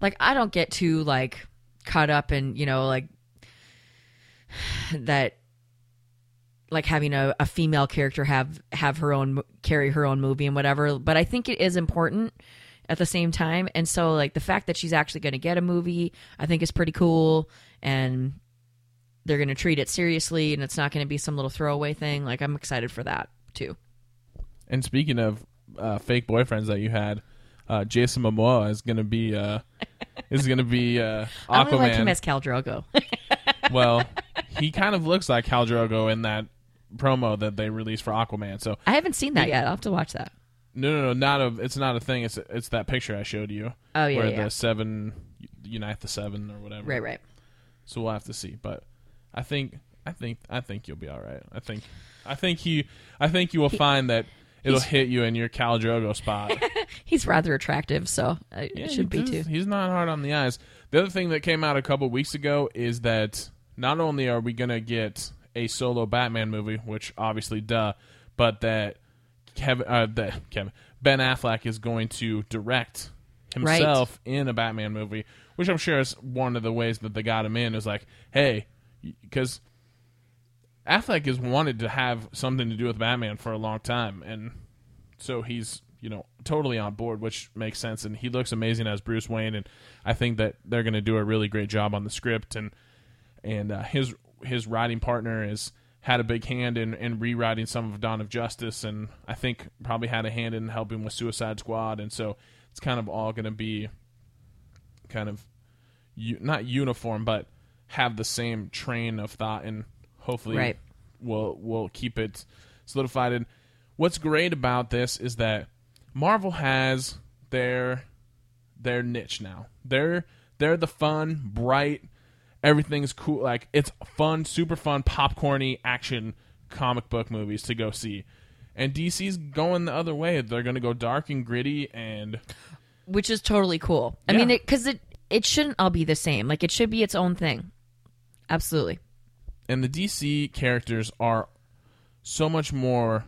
like I don't get too like caught up in you know like that. Like having a, a female character have have her own carry her own movie and whatever, but I think it is important at the same time. And so, like the fact that she's actually going to get a movie, I think is pretty cool. And they're going to treat it seriously, and it's not going to be some little throwaway thing. Like I'm excited for that too. And speaking of uh, fake boyfriends that you had, uh, Jason Momoa is gonna be uh, is gonna be uh, I only like him Aquaman. as Khal Drogo. well, he kind of looks like Khal Drogo in that promo that they released for Aquaman. So I haven't seen that yet. I'll have to watch that. no, no, no, not a. It's not a thing. It's it's that picture I showed you. Oh, yeah, where yeah. the seven unite the seven or whatever. Right, right. So we'll have to see. But I think I think I think you'll be all right. I think I think he I think you will find that it'll hit you in your Khal Drogo spot. He's rather attractive, so uh, Yeah, it should be does- too. He's not hard on the eyes. The other thing that came out a couple weeks ago is that not only are we gonna get a solo Batman movie, which obviously duh, but that Kevin uh, that Kevin Ben Affleck is going to direct Right. himself in a Batman movie, which I'm sure is one of the ways that they got him in. Is like, hey, because Affleck has wanted to have something to do with Batman for a long time, and so he's you know totally on board, which makes sense. And he looks amazing as Bruce Wayne, and I think that they're going to do a really great job on the script. And and uh, his his writing partner has had a big hand in, in rewriting some of Dawn of Justice, and I think probably had a hand in helping with Suicide Squad. And so it's kind of all going to be kind of u- not uniform, but have the same train of thought, and hopefully Right. we'll we'll keep it solidified. And what's great about this is that Marvel has their their niche now. They're they're the fun, bright, everything's cool. Like it's fun, super fun, popcorny action comic book movies to go see. And DC's going the other way. They're going to go dark and gritty and which is totally cool. I Yeah. mean, because it, it shouldn't all be the same. Like it should be its own thing. Absolutely. and the DC characters are so much more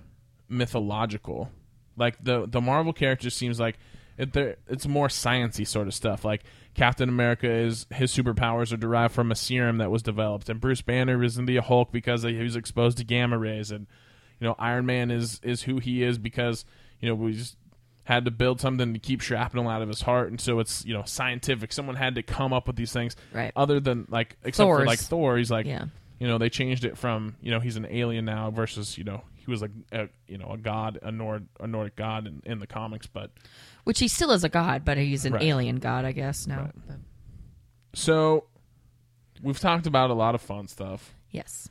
mythological. Like the the Marvel characters seems like it, it's more sciency sort of stuff. Like Captain America is his superpowers are derived from a serum that was developed, and Bruce Banner is in the Hulk because he was exposed to gamma rays, and you know Iron Man is is who he is because you know we just had to build something to keep shrapnel out of his heart, and so it's you know scientific. Someone had to come up with these things, Right. Other than like except for like Thor, he's like Yeah. you know they changed it from you know he's an alien now versus you know he was like a, you know a god a Nord a Nordic god in, in the comics but Which he still is a god, but he's an Right. alien god, I guess now. Right. But- so we've talked about a lot of fun stuff yes.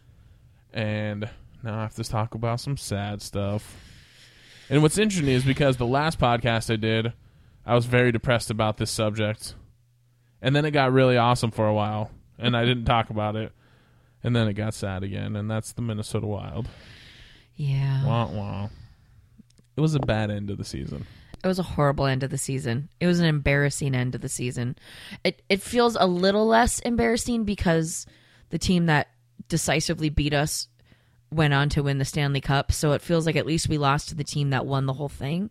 and now I have to talk about some sad stuff and what's interesting is because the last podcast I did I was very depressed about this subject and then it got really awesome for a while and I didn't talk about it and then it got sad again, and that's the Minnesota Wild. Yeah. Wah wah. It was a bad end of the season. It was a horrible end of the season. It was an embarrassing end of the season. It it feels a little less embarrassing because the team that decisively beat us went on to win the Stanley Cup, so it feels like at least we lost to the team that won the whole thing.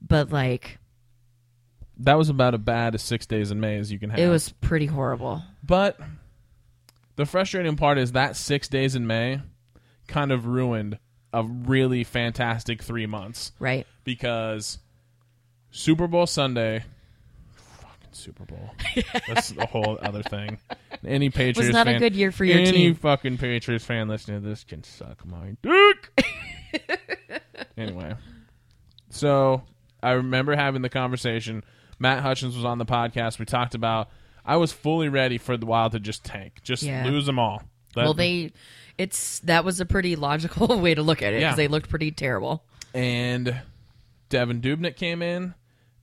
But like That was about as bad as six days in May as you can have. it was pretty horrible. But the frustrating part is that six days in May kind of ruined a really fantastic three months Right. because Super Bowl Sunday, fucking Super Bowl, that's a whole other thing. Any Patriots not a fan, good year for your any team. fucking Patriots fan listening to this can suck my dick. anyway, so I remember having the conversation. Matt Hutchins was on the podcast. We talked about. I was fully ready for the Wild to just tank, just Yeah. lose them all. That- well, they it's that was a pretty logical way to look at it because Yeah. they looked pretty terrible. and Devan Dubnyk came in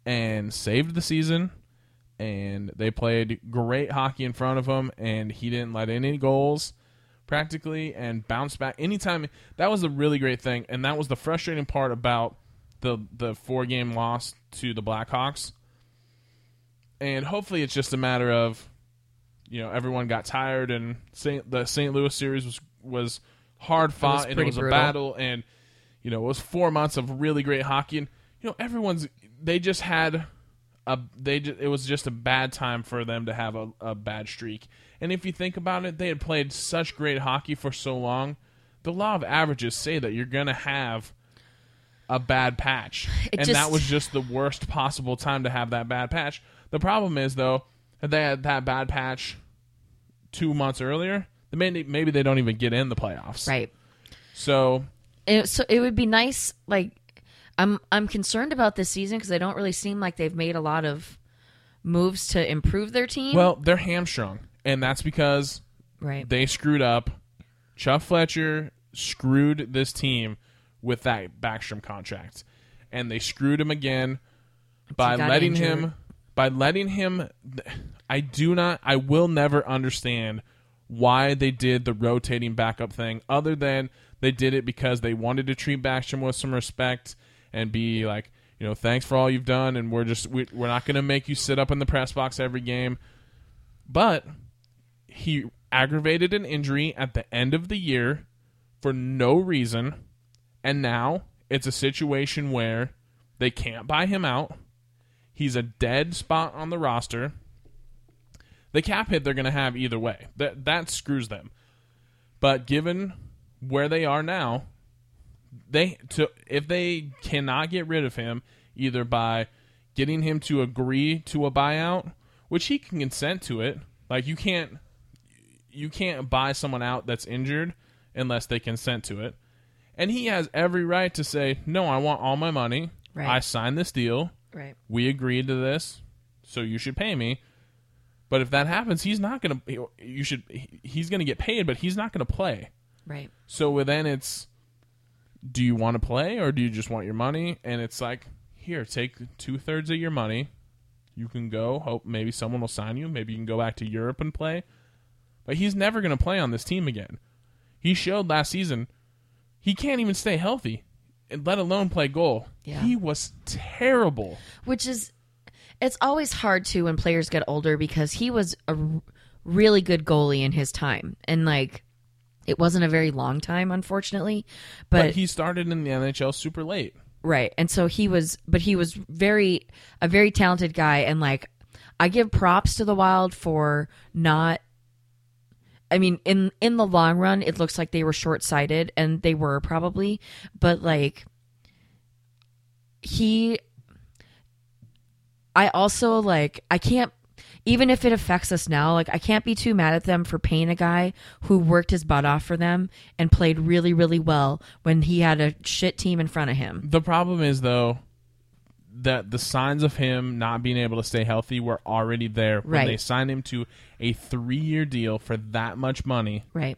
and saved the season. And they played great hockey in front of him, and he didn't let in any goals practically and bounced back anytime. That was a really great thing, and that was the frustrating part about the the four game loss to the Blackhawks. And hopefully, it's just a matter of you know everyone got tired, and Saint, the St. Louis series was was hard fought, and it was a battle, and you know it was four months of really great hockey, and you know everyone's they just had a they ju- it was just a bad time for them to have a, a bad streak. And if you think about it, they had played such great hockey for so long. The law of averages say that you're gonna have a bad patch, It and just- that was just the worst possible time to have that bad patch. The problem is though, if they had that bad patch two months earlier, maybe maybe they don't even get in the playoffs. Right. So it, so it would be nice like i'm i'm concerned about this season because they don't really seem like they've made a lot of moves to improve their team well, they're hamstrung, and that's because right they screwed up. Chuck Fletcher screwed this team with that Backstrom contract, and they screwed him again by letting injured. him by letting him. I do not. I will never understand why they did the rotating backup thing, other than they did it because they wanted to treat Backstrom with some respect and be like, you know, thanks for all you've done, and we're just we, we're not going to make you sit up in the press box every game. But he aggravated an injury at the end of the year for no reason, and now it's a situation where they can't buy him out. He's a dead spot on the roster. The cap hit they're going to have either way. That that screws them. But given where they are now, they to if they cannot get rid of him either by getting him to agree to a buyout, which he can consent to it. Like you can't you can't buy someone out that's injured unless they consent to it. And he has every right to say, "No, I want all my money. Right. I signed this deal. right We agreed to this, so you should pay me." But if that happens, he's not going to you should he's going to get paid, but he's not going to play. right So then it's, do you want to play or do you just want your money? And it's like, here, take two thirds of your money. You can go. Hope maybe someone will sign you. Maybe you can go back to Europe and play. But he's never going to play on this team again. He showed last season he can't even stay healthy, let alone play goal. Yeah. He was terrible. which is it's always hard to when players get older because he was a really good goalie in his time and like it wasn't a very long time unfortunately But, but, he started in the NHL super late. right and so he was but he was very a very talented guy and like i give props to the wild for not I mean, in in the long run, it looks like they were short sighted, and they were probably. But like, he, I also like I can't even if it affects us now. Like, I can't be too mad at them for paying a guy who worked his butt off for them and played really really well when he had a shit team in front of him. The problem is though that the signs of him not being able to stay healthy were already there when Right. they signed him to a three-year deal for that much money. Right.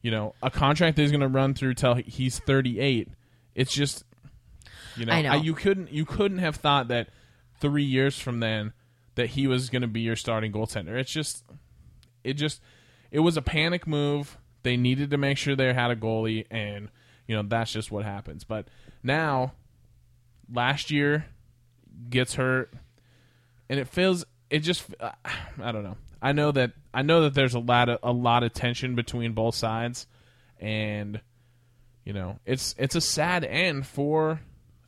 You know, a contract that is going to run through till he's 38. It's just, you know, I know. you couldn't you couldn't have thought that three years from then that he was going to be your starting goaltender. It's just, it just, it was a panic move. They needed to make sure they had a goalie, and you know that's just what happens. But now, last year gets hurt, and it feels it just uh, I don't know. I know that I know that there's a lot of a lot of tension between both sides, and you know it's it's a sad end for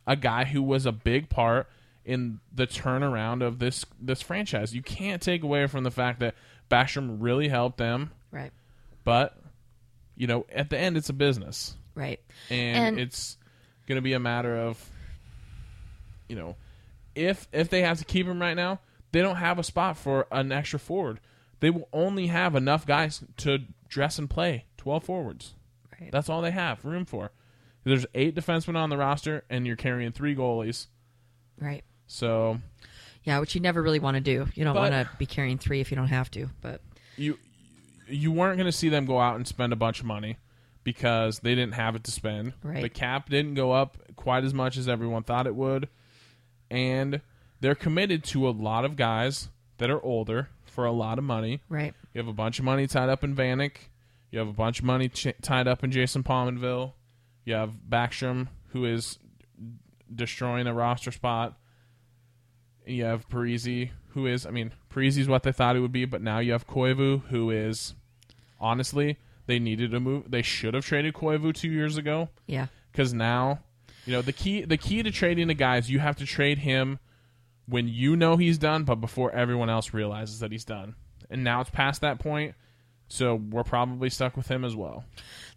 a guy who was a big part in the turnaround of this this franchise. You can't take away from the fact that Basham really helped them, Right. but you know at the end it's a business, Right. and, And- it's going to be a matter of you know if if they have to keep him right now, they don't have a spot for an extra forward. They will only have enough guys to dress and play twelve forwards. Right. That's all they have room for. There's eight defensemen on the roster, and you're carrying three goalies. Right. So Yeah, which you never really want to do. You don't want to be carrying three if you don't have to. But you you weren't going to see them go out and spend a bunch of money because they didn't have it to spend. Right. The cap didn't go up quite as much as everyone thought it would, and they're committed to a lot of guys that are older for a lot of money. right. You have a bunch of money tied up in Vanek. You have a bunch of money ch- tied up in Jason Pominville. You have Backstrom, who is destroying a roster spot. You have Parise, who is, I mean, Parise's what they thought it would be, but now you have Koivu, who is, honestly, they needed to move. They should have traded Koivu two years ago Yeah. because now, you know, the key the key to trading a guy is you have to trade him when you know he's done, but before everyone else realizes that he's done. And now it's past that point, so we're probably stuck with him as well.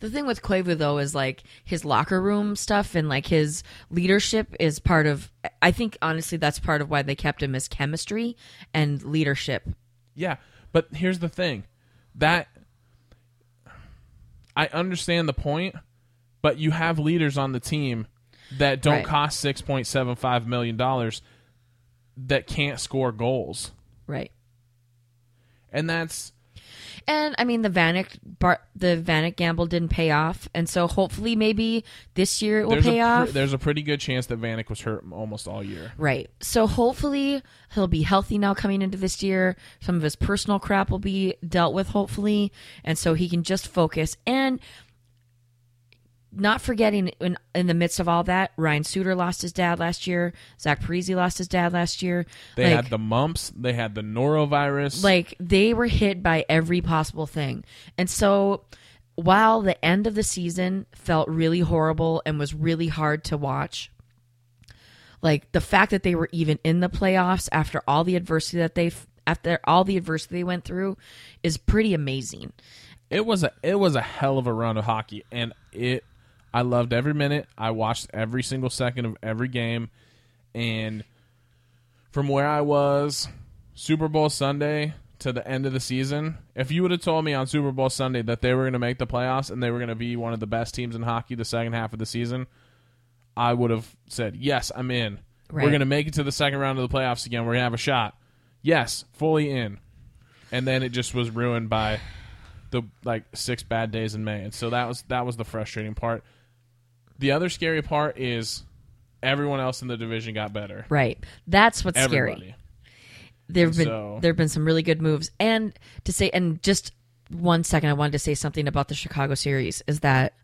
The thing with Koivu though is like his locker room stuff and like his leadership is part of. I think honestly that's part of why they kept him as chemistry and leadership. Yeah, but here's the thing. That I understand the point, but you have leaders on the team that don't Right. cost 6.75 million dollars that can't score goals. Right. And that's And I mean the Vanek bar, the Vanek gamble didn't pay off, and so hopefully maybe this year it will there's pay a off. there's a pretty good chance that Vanek was hurt almost all year. Right. So hopefully he'll be healthy now coming into this year. Some of his personal crap will be dealt with, hopefully. And so he can just focus. And not forgetting in, in the midst of all that, Ryan Suter lost his dad last year. Zach Parise lost his dad last year. They like, had the mumps, they had the norovirus. like they were hit by every possible thing. And so while the end of the season felt really horrible and was really hard to watch, like the fact that they were even in the playoffs after all the adversity that they after all the adversity they went through is pretty amazing. it was a it was a hell of a run of hockey and it I loved every minute. I watched every single second of every game and from where I was Super Bowl Sunday to the end of the season, if you would have told me on Super Bowl Sunday that they were going to make the playoffs and they were going to be one of the best teams in hockey the second half of the season, I would have said, "Yes, I'm in. We're going to make it to the second round of the playoffs again. We're going to have a shot." Yes, fully in. And then it just was ruined by the like six bad days in May, and so that was that was the frustrating part. The other scary part is everyone else in the division got better. Right. That's what's scary. There've been So- there've been some really good moves, and to say and just one second, I wanted to say something about the Chicago series. Is that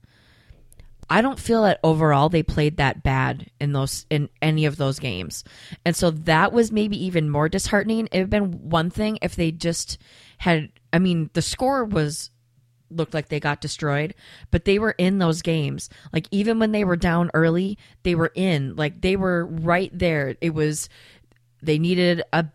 I don't feel that overall they played that bad in those in any of those games, and so that was maybe even more disheartening. It would have been one thing if they just had. I mean, the score was looked like they got destroyed, but they were in those games. Like even when they were down early, they were in. Like they were right there. It was they needed a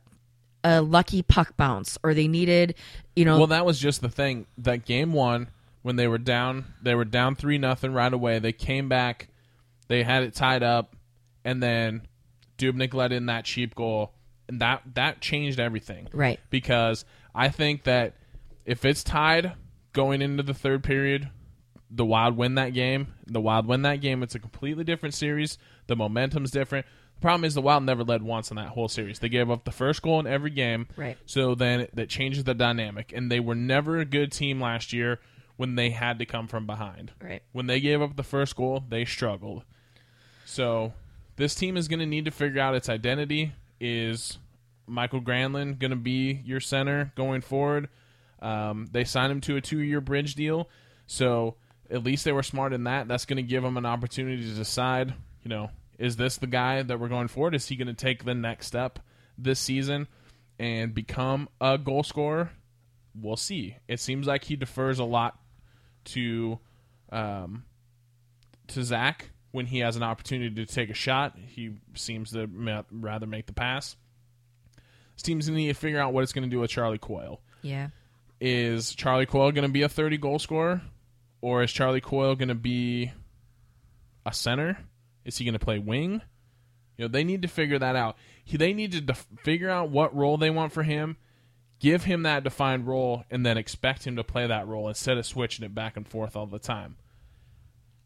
a lucky puck bounce or they needed, you know, Well, that was just the thing. That game one, when they were down, they were down three nothing right away. They came back, they had it tied up, and then Dubnyk let in that cheap goal, and that that changed everything. right. Because I think that if it's tied going into the third period, the Wild win that game. The Wild win that game. It's a completely different series. The momentum's different. The problem is the Wild never led once in that whole series. They gave up the first goal in every game. Right. So then that changes the dynamic. And they were never a good team last year when they had to come from behind. Right. When they gave up the first goal, they struggled. So this team is going to need to figure out its identity. Is Mikael Granlund going to be your center going forward? Um, they signed him to a two-year bridge deal, so at least they were smart in that. That's going to give him an opportunity to decide, you know, is this the guy that we're going forward? Is he going to take the next step this season and become a goal scorer? We'll see. It seems like he defers a lot to um, to Zach when he has an opportunity to take a shot. He seems to rather make the pass. This team's going to need to figure out what it's going to do with Charlie Coyle. Yeah. Is Charlie Coyle going to be a 30 goal scorer? Or is Charlie Coyle going to be a center? Is he going to play wing? You know, they need to figure that out. He, they need to def- figure out what role they want for him, give him that defined role, and then expect him to play that role instead of switching it back and forth all the time.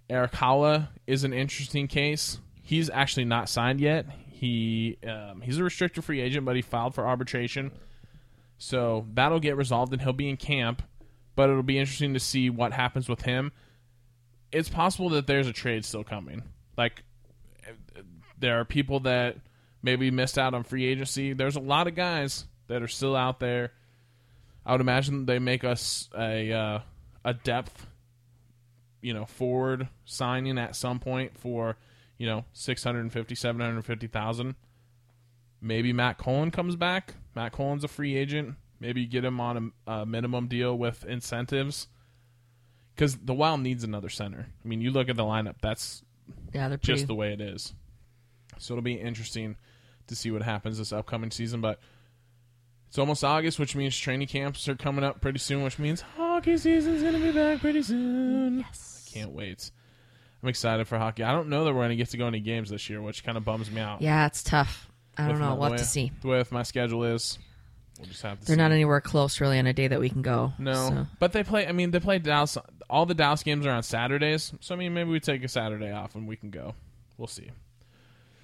Erik Haula is an interesting case. He's actually not signed yet. He um, he's a restricted free agent, but he filed for arbitration, so that'll get resolved, and he'll be in camp. But it'll be interesting to see what happens with him. It's possible that there's a trade still coming. Like there are people that maybe missed out on free agency. There's a lot of guys that are still out there. I would imagine they make us a uh, a depth, you know, forward signing at some point for, you know, 650, 750,000. Maybe Matt Cullen comes back. Matt Cullen's a free agent. Maybe you get him on a, a minimum deal with incentives. Because the Wild needs another center. I mean, you look at the lineup. That's Yeah, they're pretty. just the way it is. So it'll be interesting to see what happens this upcoming season. But it's almost August, which means training camps are coming up pretty soon, which means hockey season's gonna be back pretty soon. yes. I can't wait. I'm excited for hockey. I don't know that we're gonna get to go any games this year, which kind of bums me out. Yeah, it's tough. I don't know. We'll have to see. The way my schedule is, we'll just have to. They're see. not anywhere close really on a day that we can go. No, so. but they play. I mean, they play Dallas. All the Dallas games are on Saturdays, so I mean, maybe we take a Saturday off and we can go. We'll see.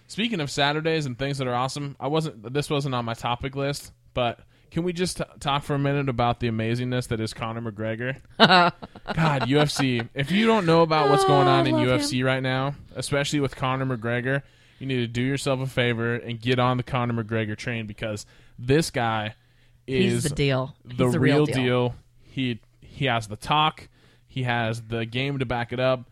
Speaking of Saturdays and things that are awesome, I wasn't. This wasn't on my topic list, but can we just t- talk for a minute about the amazingness that is Conor McGregor? God, UFC. If you don't know about what's going ah, on in Oh, love UFC right now, especially with Conor McGregor, you need to do yourself a favor and get on the Conor McGregor train because this guy is He's the deal. He's the, the real real deal. deal. He he has the talk, he has the game to back it up,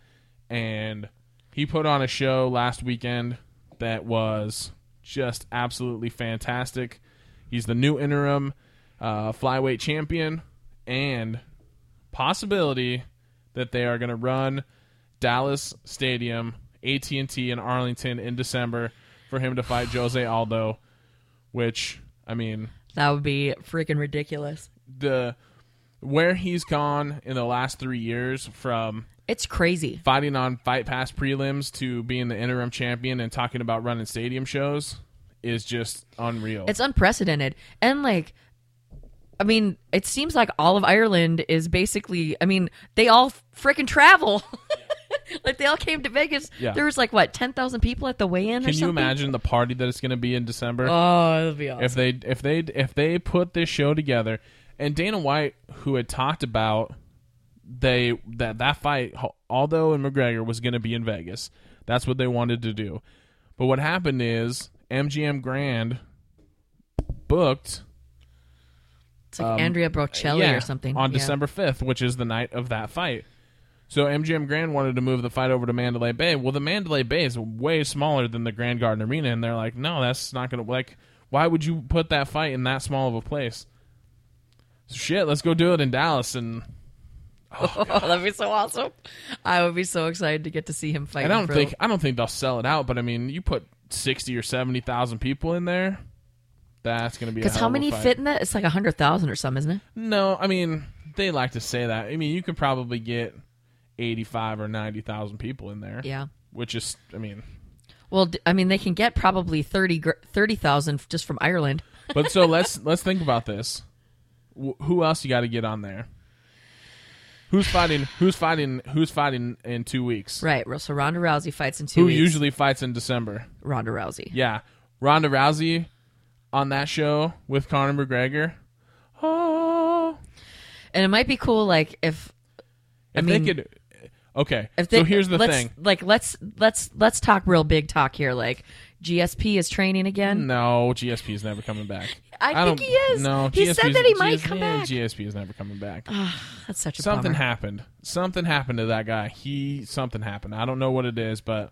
and he put on a show last weekend that was just absolutely fantastic. He's the new interim uh, flyweight champion, and possibility that they are going to run Dallas Stadium, AT and T in Arlington in December for him to fight Jose Aldo, which I mean That would be freaking ridiculous. the where he's gone in the last three years from It's crazy. fighting on Fight Pass prelims to being the interim champion and talking about running stadium shows is just unreal. It's unprecedented. And like I mean, it seems like all of Ireland is basically I mean, they all freaking travel. like they all came to Vegas. Yeah. There was like what, 10,000 people at the weigh-in or Can you imagine the party that it's going to be in December? Oh, it'll be awesome. if they if they if they put this show together and Dana White who had talked about they that that fight Aldo and McGregor was going to be in Vegas. That's what they wanted to do. But what happened is MGM Grand booked it's like um, Andrea Bocelli yeah, or something. on Yeah. December 5th, which is the night of that fight. So MGM Grand wanted to move the fight over to Mandalay Bay. Well, the Mandalay Bay is way smaller than the Grand Garden Arena, and they're like, no, that's not going to like. Why would you put that fight in that small of a place? So shit, let's go do it in Dallas. And Oh, that'd be so awesome. I would be so excited to get to see him fight. I don't think I don't think they'll sell it out, but I mean, you put sixty or seventy thousand people in there, that's going to be a Because how many fit in that? It's like a hundred thousand or something, isn't it? No, I mean they like to say that. I mean, you could probably get eighty-five or ninety thousand people in there. Yeah. which is, I mean, Well, I mean, they can get probably 30 30,000 just from Ireland. but so let's let's think about this. Wh- who else you got to get on there? Who's fighting? Who's fighting? Who's fighting in two weeks? Right. So Ronda Rousey fights in two Who weeks. usually fights in December? Ronda Rousey. Yeah, Ronda Rousey on that show with Conor McGregor. Oh, And it might be cool, like if if mean, they could. Okay, they, so here's the let's, thing. Like let's let's let's talk real big talk here. Like GSP is training again. No, GSP is never coming back. I, think he is. No, he GSP said that he might GSP come back. GSP is never coming back. Ah, that's such a something bummer. happened. Something happened to that guy. He something happened. I don't know what it is, but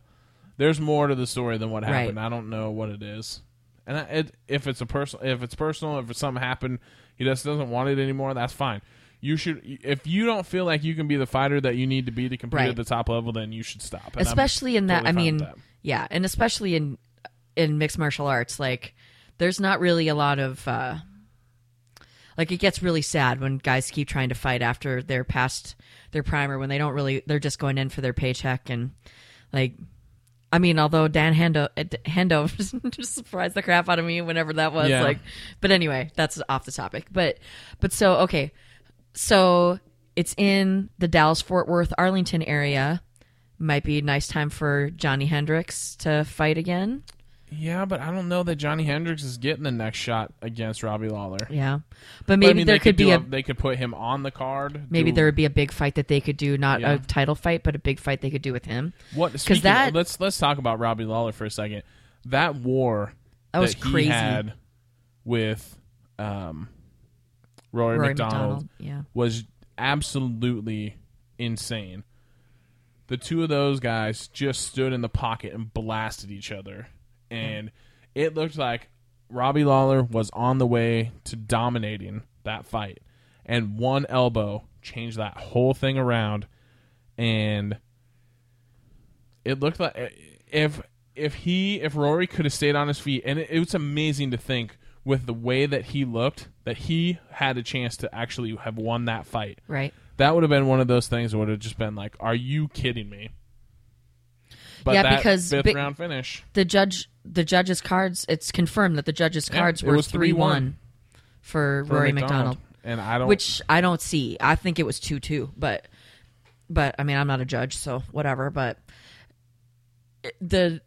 there's more to the story than what happened. Right. I don't know what it is. And I, it, if it's a personal, if it's personal, if it's something happened, he just doesn't want it anymore. That's fine. You should, if you don't feel like you can be the fighter that you need to be to compete Right. at the top level, then you should stop. And I'm especially in that totally i mean that. yeah and especially in in mixed martial arts like there's not really a lot of uh like it gets really sad when guys keep trying to fight after they're past their primer when they don't really they're just going in for their paycheck and like I mean, although Dan Hendo, uh, Hendo just surprised the crap out of me whenever that was Yeah. like, but anyway, that's off the topic. But, but so okay, so it's in the Dallas Fort Worth Arlington area. Might be a nice time for Johnny Hendricks to fight again. Yeah, but I don't know that Johnny Hendricks is getting the next shot against Robbie Lawler. Yeah, but But, maybe I mean, there they could be do a, they could put him on the card. maybe do- there would be a big fight that they could do, not Yeah. a title fight, but a big fight they could do with him. What? Because that- let's let's talk about Robbie Lawler for a second. That war That was he crazy. had with um, Rory, Rory MacDonald, MacDonald, yeah. was absolutely insane. The two of those guys just stood in the pocket and blasted each other, and it looked like Robbie Lawler was on the way to dominating that fight, and one elbow changed that whole thing around, and it looked like if if he if Rory could have stayed on his feet, and it, it was amazing to think with the way that he looked that he had a chance to actually have won that fight. Right. That would have been one of those things that would have just been like, "Are you kidding me?" But Yeah, because fifth bi- round finish, the judge the judge's cards it's confirmed that the judge's cards it were 3 3-1 for, for Rory MacDonald. and I don't. Which I don't see. I think it was 2 2, but but I mean I'm not a judge, so whatever, but the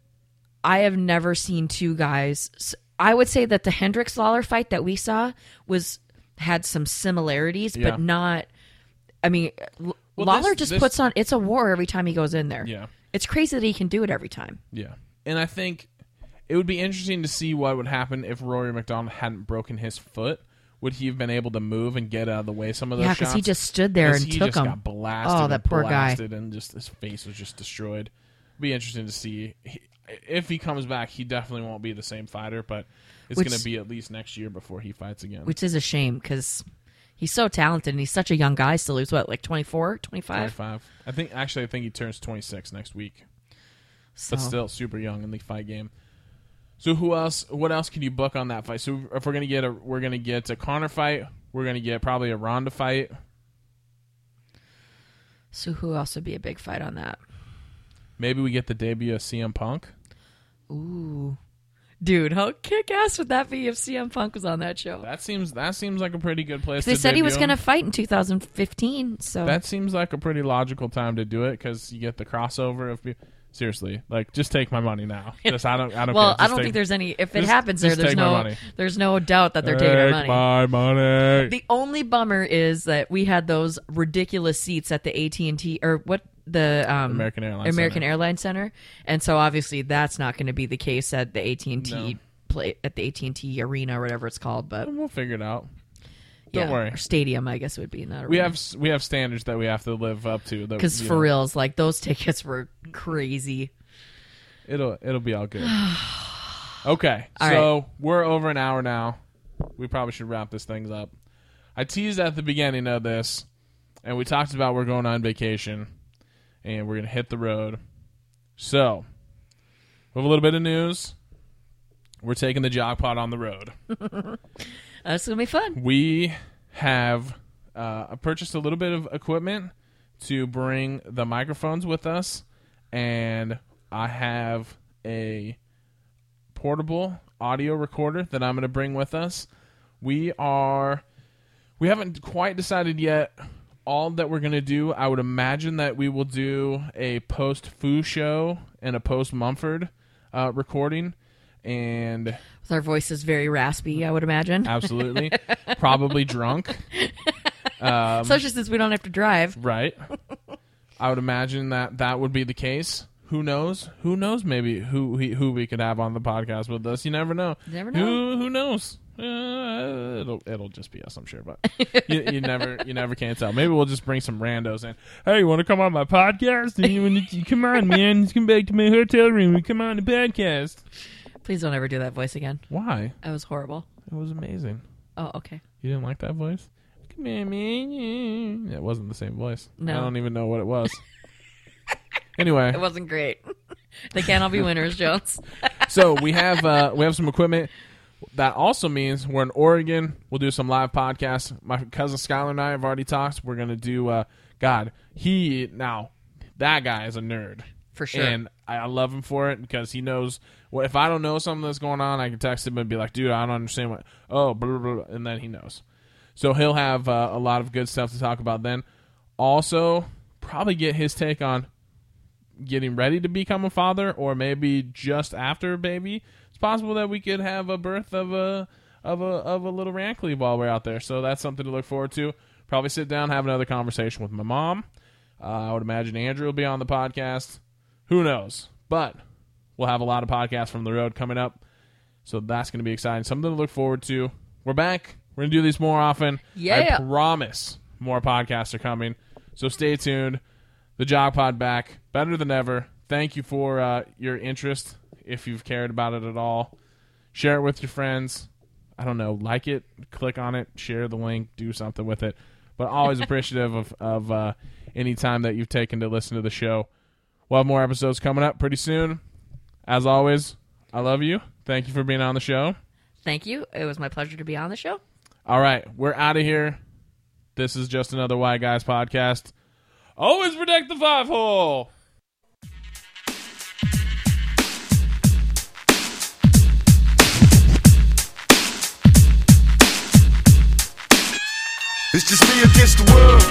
I have never seen two guys I would say that the Hendricks Lawler fight that we saw was had some similarities, Yeah. but not I mean Well, Lawler this- just this- puts on it's a war every time he goes in there. yeah, It's crazy that he can do it every time. yeah, and I think it would be interesting to see what would happen if Rory MacDonald hadn't broken his foot. Would he have been able to move and get out of the way some of those Yeah, because he just stood there and he took just him. got oh, blasted. Oh, and that poor guy. blasted and just his face was just destroyed. It'd be interesting to see He- if he comes back. He definitely won't be the same fighter, but it's going to be at least next year before he fights again. which is a shame because he's so talented and he's such a young guy still. He's what, like 24, 25? Twenty-five. I think actually, I think he turns twenty-six next week, So, but still super young in the fight game. So who else? What else can you book on that fight? So if we're gonna get a, we're gonna get a Conor fight. We're gonna get probably a Ronda fight. so who else would be a big fight on that? Maybe we get the debut of CM Punk. Ooh. Dude, how kick ass would that be if CM Punk was on that show? That seems that seems like a pretty good place. They said he was going to fight in 2015, so That seems like a pretty logical time to do it because you get the crossover of. Seriously, like just take my money now. Just I don't. I don't. well. I don't take- think there's any. If it just- happens there, there's no, there's no doubt that they're taking our Take money. my money. The only bummer is that we had those ridiculous seats at the AT and T or what the um, American Airlines American Center. Airlines Center, and so obviously that's not going to be the case at the AT and No. T play at the AT and T Arena or whatever it's called. But We'll figure it out. Don't yeah, worry. or stadium I guess it would be not. We have we have standards that we have to live up to. because for know, reals, like those tickets were crazy. it'll it'll be all good. okay, All so we're over an hour now. We probably should wrap this things up. I teased at the beginning of this, and we talked about we're going on vacation, and we're gonna hit the road. So, we have a little bit of news. We're taking the jackpot on the road. That's gonna be fun. we have uh, purchased a little bit of equipment to bring the microphones with us, and I have a portable audio recorder that I'm going to bring with us. We are we haven't quite decided yet all that we're going to do. I would imagine that we will do a post Foo show and a post Mumford uh, recording, and With our voices very raspy, I would imagine. absolutely probably drunk. Um, Especially since we don't have to drive. Right. I would imagine that that would be the case. Who knows? Who knows? Maybe who we, who we could have on the podcast with us. You never know. Never know. Who who knows? Uh, it'll it'll just be us, I'm sure. But you, you never you never can tell. Maybe we'll just bring some randos in. Hey, you want to come on my podcast? You come on, man. Just come back to my hotel room. Come on the podcast. Please don't ever do that voice again. Why? That was horrible. It was amazing. Oh, okay. You didn't like that voice? Come on, man. It wasn't the same voice. No. I don't even know what it was. anyway, It wasn't great. they can't all be winners, Jones. so we have uh, we have some equipment. That also means we're in Oregon. We'll do some live podcasts. My cousin Skylar and I have already talked. We're gonna do. Uh, God, he now that guy is a nerd For sure. and I, love him for it because he knows. Well, if I don't know something that's going on, I can text him and be like, "Dude, I don't understand what." Oh, blah, blah, blah, and then he knows. So he'll have uh, a lot of good stuff to talk about then. Also, probably get his take on getting ready to become a father, or maybe just after baby. Possible that we could have a birth of a of a of a little Rancleve while we're out there. So that's something to look forward to. Probably sit down, have another conversation with my mom. Uh, I would imagine Andrew will be on the podcast. Who knows? But we'll have a lot of podcasts from the road coming up. So that's going to be exciting. Something to look forward to. We're back. We're going to do these more often. Yeah. I promise more podcasts are coming. So stay tuned. The Jog Pod back. Better than ever. Thank you for uh, your interest if you've cared about it at all. Share it with your friends. I don't know, like it, click on it, share the link, do something with it. But always appreciative of, of uh, any time that you've taken to listen to the show. We'll have more episodes coming up pretty soon. As always, I love you. Thank you for being on the show. Thank you. It was my pleasure to be on the show. All right, we're out of here. This is just another Why Guys podcast. Always protect the five hole. Against the world.